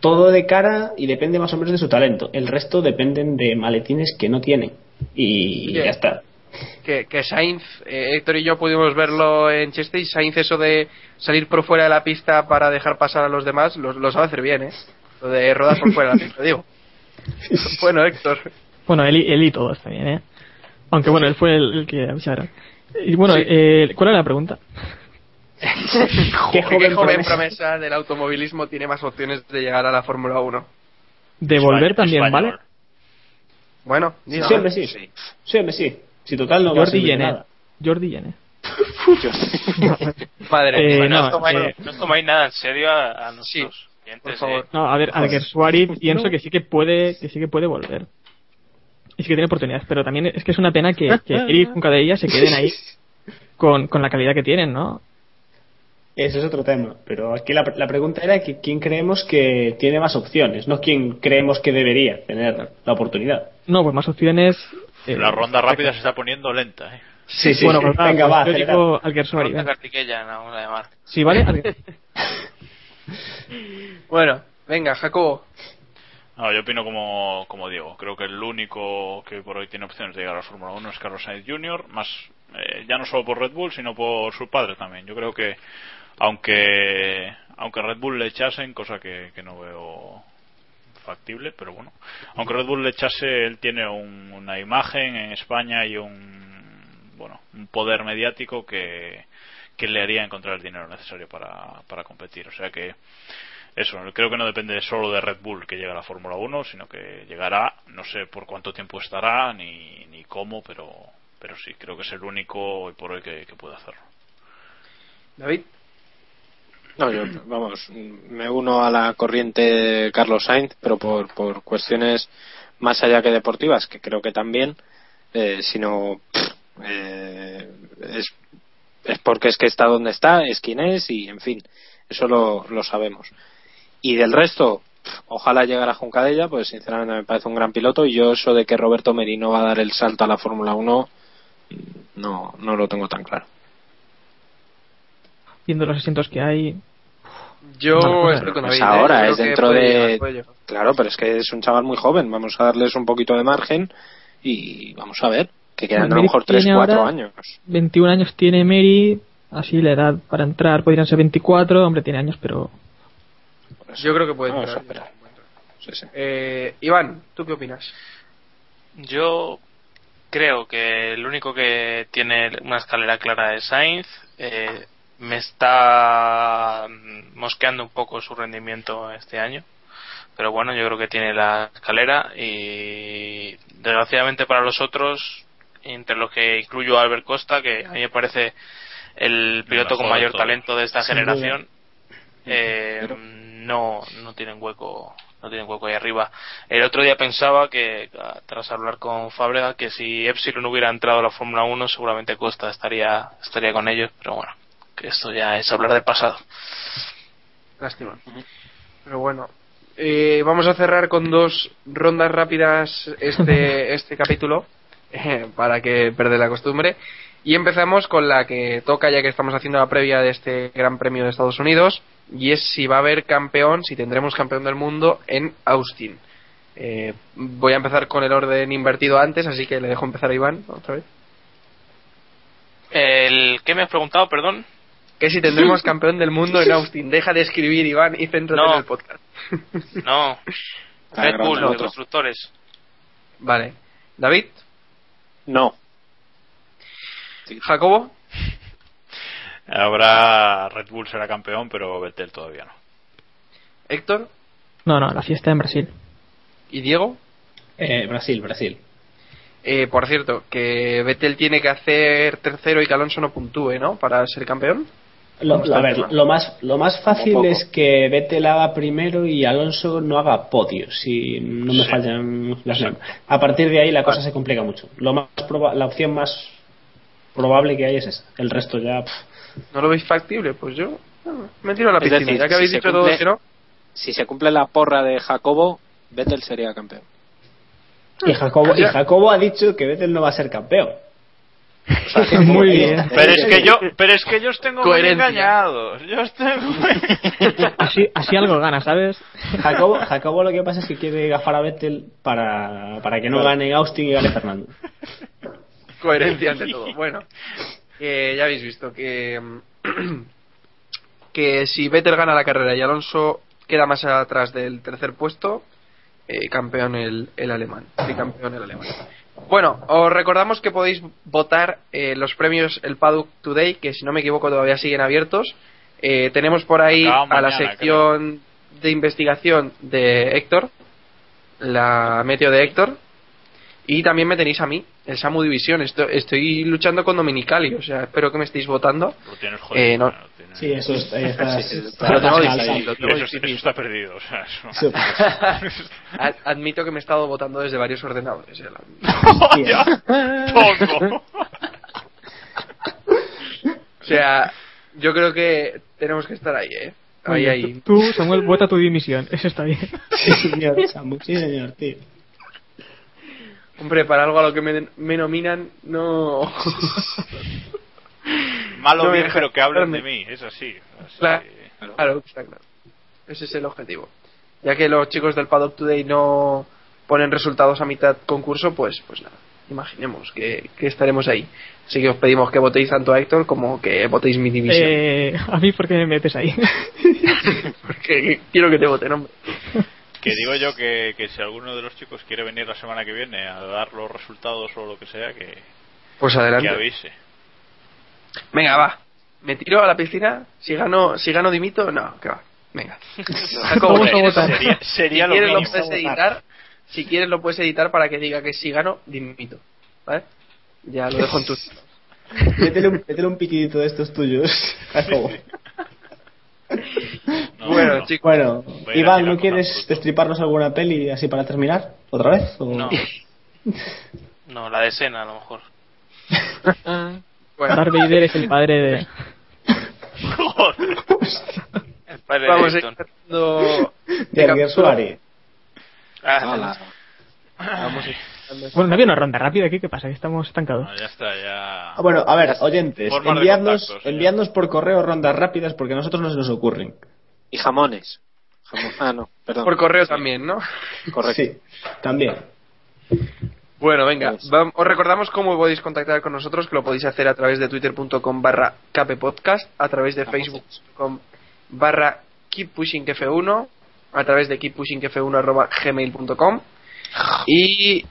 todo de cara y depende más o menos de su talento. El resto dependen de maletines que no tienen. Y Bien. ya está. que, que Sainz, eh, Héctor y yo pudimos verlo en Cheste y Sainz eso de salir por fuera de la pista para dejar pasar a los demás, lo, lo sabe hacer bien, ¿eh? Lo de rodar por fuera de la pista, digo. Bueno, Héctor. Bueno, él y, él y todos también, ¿eh? Aunque bueno, él fue el, el que avisaron. Y bueno, Sí. eh, ¿cuál era la pregunta? ¿Qué ¿Qué joven promesa? promesa del automovilismo tiene más opciones de llegar a la Fórmula 1? De volver también. ¿vale? Bueno, Sí, hombre, sí. Sí, hombre, sí. Si total no a Jordi nada. Jordi Jenner. Madre Eh, mía. no, no, os tomáis, eh, no os tomáis nada en serio a, a nuestros clientes. por favor. eh. No, a ver, Alger Suárez pienso que sí que puede, que sí que puede volver. Y sí que tiene oportunidades, pero también es que es una pena que, que él y Junca de ellas se queden ahí con, con la calidad que tienen, ¿no? Ese es otro tema. Pero aquí la, la pregunta era que quién creemos que tiene más opciones, no quién creemos que debería tener la oportunidad. No, pues más opciones. eh, La ronda rápida se está poniendo lenta, ¿eh? Sí, sí, bueno, sí. pues, Venga, pues va, yo digo Alger Suárez. Ronda venga. Cartiquella, no vamos a llamar. Sí, ¿vale? Bueno, venga, Jacobo. No, yo opino como, como Diego. Creo que el único que por hoy tiene opciones de llegar a la Fórmula 1 es Carlos Sainz Jr., más eh, ya no solo por Red Bull, sino por su padre también. Yo creo que aunque aunque Red Bull le echasen, cosa que, que no veo factible, pero bueno, aunque Red Bull le echase, él tiene un- una imagen en España y un bueno un poder mediático que, que le haría encontrar el dinero necesario para, para competir. O sea que eso, creo que no depende solo de Red Bull que llegue a la Fórmula 1, sino que llegará, no sé por cuánto tiempo estará ni, ni cómo, pero, pero sí, creo que es el único hoy por hoy que, que puede hacerlo. David. No, yo, vamos, me uno a la corriente Carlos Sainz, pero por, por cuestiones más allá que deportivas, que creo que también, eh, sino pff, eh, es, es porque es que está donde está, es quien es y, en fin, eso lo, lo sabemos. Y del resto, ojalá llegara a Juncadella, pues sinceramente me parece un gran piloto y yo eso de que Roberto Merino va a dar el salto a la Fórmula 1 no, no lo tengo tan claro. Viendo los asientos que hay. Yo Vale, estoy con Pues David. ¿eh? ahora es que dentro de claro pero es que es un chaval muy joven vamos a darles un poquito de margen y vamos a ver que quedan a lo mejor 3 tiene 4 ahora años 21 años tiene Mary, así la edad para entrar podrían ser 24, hombre, tiene años, pero. Yo creo que puede Vamos a entrar. esperar. Sí, sí. Eh, Iván, ¿tú qué opinas? Yo creo que el único que tiene una escalera clara es Sainz. eh, me está mm, mosqueando un poco su rendimiento este año. Pero bueno, yo creo que tiene la escalera y desgraciadamente para los otros, entre los que incluyo a Albert Costa, que a mí me parece el piloto con mayor talento de esta generación, eh, no, no tienen hueco no tienen hueco ahí arriba. El otro día pensaba que, ah, tras hablar con Fábrega, que si Epsilon hubiera entrado a la Fórmula 1, seguramente Costa estaría, estaría con ellos, pero bueno, que esto ya es hablar del pasado. Lástima. Pero bueno, eh, vamos a cerrar con dos rondas rápidas este, este capítulo eh, para que perder la costumbre. Y empezamos con la que toca ya que estamos haciendo la previa de este Gran Premio de Estados Unidos y es si va a haber campeón, si tendremos campeón del mundo en Austin. Eh, voy a empezar con el orden invertido antes, así que le dejo empezar a Iván otra vez. El, ¿Qué me has preguntado, perdón? Que si tendremos campeón del mundo en Austin. Deja de escribir, Iván, y céntrate No. en el podcast. No. Red Bull, otro. constructores. Vale. David, No. Jacobo, Ahora Red Bull será campeón, pero Vettel todavía no. Héctor No, no, la fiesta en Brasil. y Diego. Eh, Brasil, Brasil. Eh, por cierto, que Vettel tiene que hacer tercero y que Alonso no puntúe, ¿no? Para ser campeón. Lo, a ver, lo más, lo más fácil es que Vettel haga primero y Alonso no haga podio, si no me Sí. fallan las normas. A partir de ahí la cosa se complica mucho. Lo más proba- la opción más probable que hay es esa. El resto ya. pff. ¿No lo veis factible? Pues yo me tiro a la piscina. decir, ya que habéis si se dicho cumple- todos que no. Si se cumple la porra de Jacobo, Vettel sería campeón. Y Jacobo, y. Jacobo ha dicho que Vettel no va a ser campeón. Muy bien. Pero es que yo, pero es que yo os tengo muy engañados. Yo os tengo Así, así algo gana, ¿sabes? Jacobo, Jacobo lo que pasa es que quiere gafar a Vettel para, para que no gane Austin y gane Fernando. Coherencia ante todo. Bueno, que ya habéis visto que. mm, que si Vettel gana la carrera y Alonso queda más atrás del tercer puesto, eh, campeón el, el alemán. Tricampeón el alemán. Bueno, os recordamos que podéis votar eh, los premios El Paddock Today, que si no me equivoco todavía siguen abiertos. Eh, tenemos por ahí a la sección de investigación de Héctor, la meteo de Héctor, y también me tenéis a mí, el Samu División. Estoy, estoy luchando con Dominicali, o sea, espero que me estéis votando. Lo tienes jodido. Eh, no. lo tienes- Sí, eso está- Sí, está- lo tengo está- difícil, está- lo tengo Eso, difícil. eso está perdido. O sea, eso- Sí. Ad- Admito que me he estado votando desde varios ordenadores. eh, tongo. O sea, yo creo que tenemos que estar ahí, ¿eh? Ahí, Oye, ahí. Tú, Samuel, vota tu dimisión. Eso está bien. Sí, señor, Samu, sí, señor, tío. Hombre, para algo a lo que me, me nominan, no. Malo No bien, pero que hablen de mí. Es así. así. Claro, claro, está claro. Ese es el objetivo. Ya que los chicos del Paddock Today no ponen resultados a mitad concurso, pues, pues nada. Imaginemos que, que estaremos ahí. Así que os pedimos que votéis tanto a Héctor como que votéis mi división. Eh, a mí, ¿por qué me metes ahí? Porque quiero que te voten, hombre. Que digo yo que, que si alguno de los chicos quiere venir la semana que viene a dar los resultados o lo que sea, que, Pues que adelante. avise. Venga, va. ¿Me tiro a la piscina? Si gano, si gano dimito, no, que va. Venga. Jacobo, Vamos a si quieres- votar. Sería, sería si lo quieres lo mínimo. puedes editar. Si quieres lo puedes editar para que diga que si gano, dimito. ¿Vale? Ya lo dejo en tus. Métele un, métele un piquidito de estos tuyos, Jacobo. No, bueno, no. chicos. Bueno, Iván, ¿no quieres destriparnos alguna peli así para terminar? ¿Otra vez? o- No. No, la de Sena a lo mejor. Bueno, Darth Vader es el padre de... Joder. El padre de vamos a ir Ayrton. cerrando De Suárez. Ah. Vamos a Bueno, no había una ronda rápida aquí. ¿Qué pasa? Que estamos estancados. No, ya está, ya. Ah, Bueno, a ver, oyentes, enviadnos, contacto, enviadnos por correo rondas rápidas porque a nosotros no se nos ocurren. Y jamones. Jamón- Ah, no, perdón. Por correo también, ¿no? Correcto. Sí, también. Bueno, venga, Pues- os recordamos cómo podéis contactar con nosotros, que lo podéis hacer a través de twitter.com barra capepodcast, a través de facebook.com barra keeppushingf1, a través de keeppushingf1 arroba gmail.com y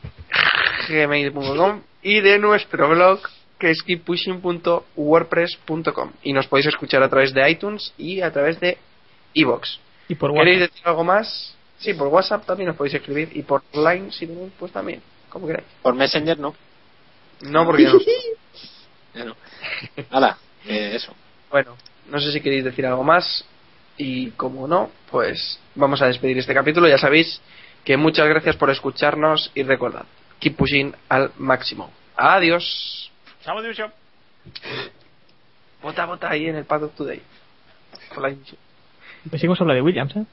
gmail.com y de nuestro blog que es keeppushing.wordpress.com y nos podéis escuchar a través de iTunes y a través de. Y por ¿Queréis WhatsApp. decir algo más? Sí, por WhatsApp también nos podéis escribir y por Line si tenéis, pues también, como queráis. Por Messenger no. No, porque no. Ya no. Hala, eh, eso. Bueno, no sé si queréis decir algo más y como no, pues vamos a despedir este capítulo. Ya sabéis que muchas gracias por escucharnos y recordad, keep pushing al máximo. Adiós. Chamo división. Vota, vota ahí en el Paddock Today. Por la división. Pues hemos hablado de Williams, ¿eh?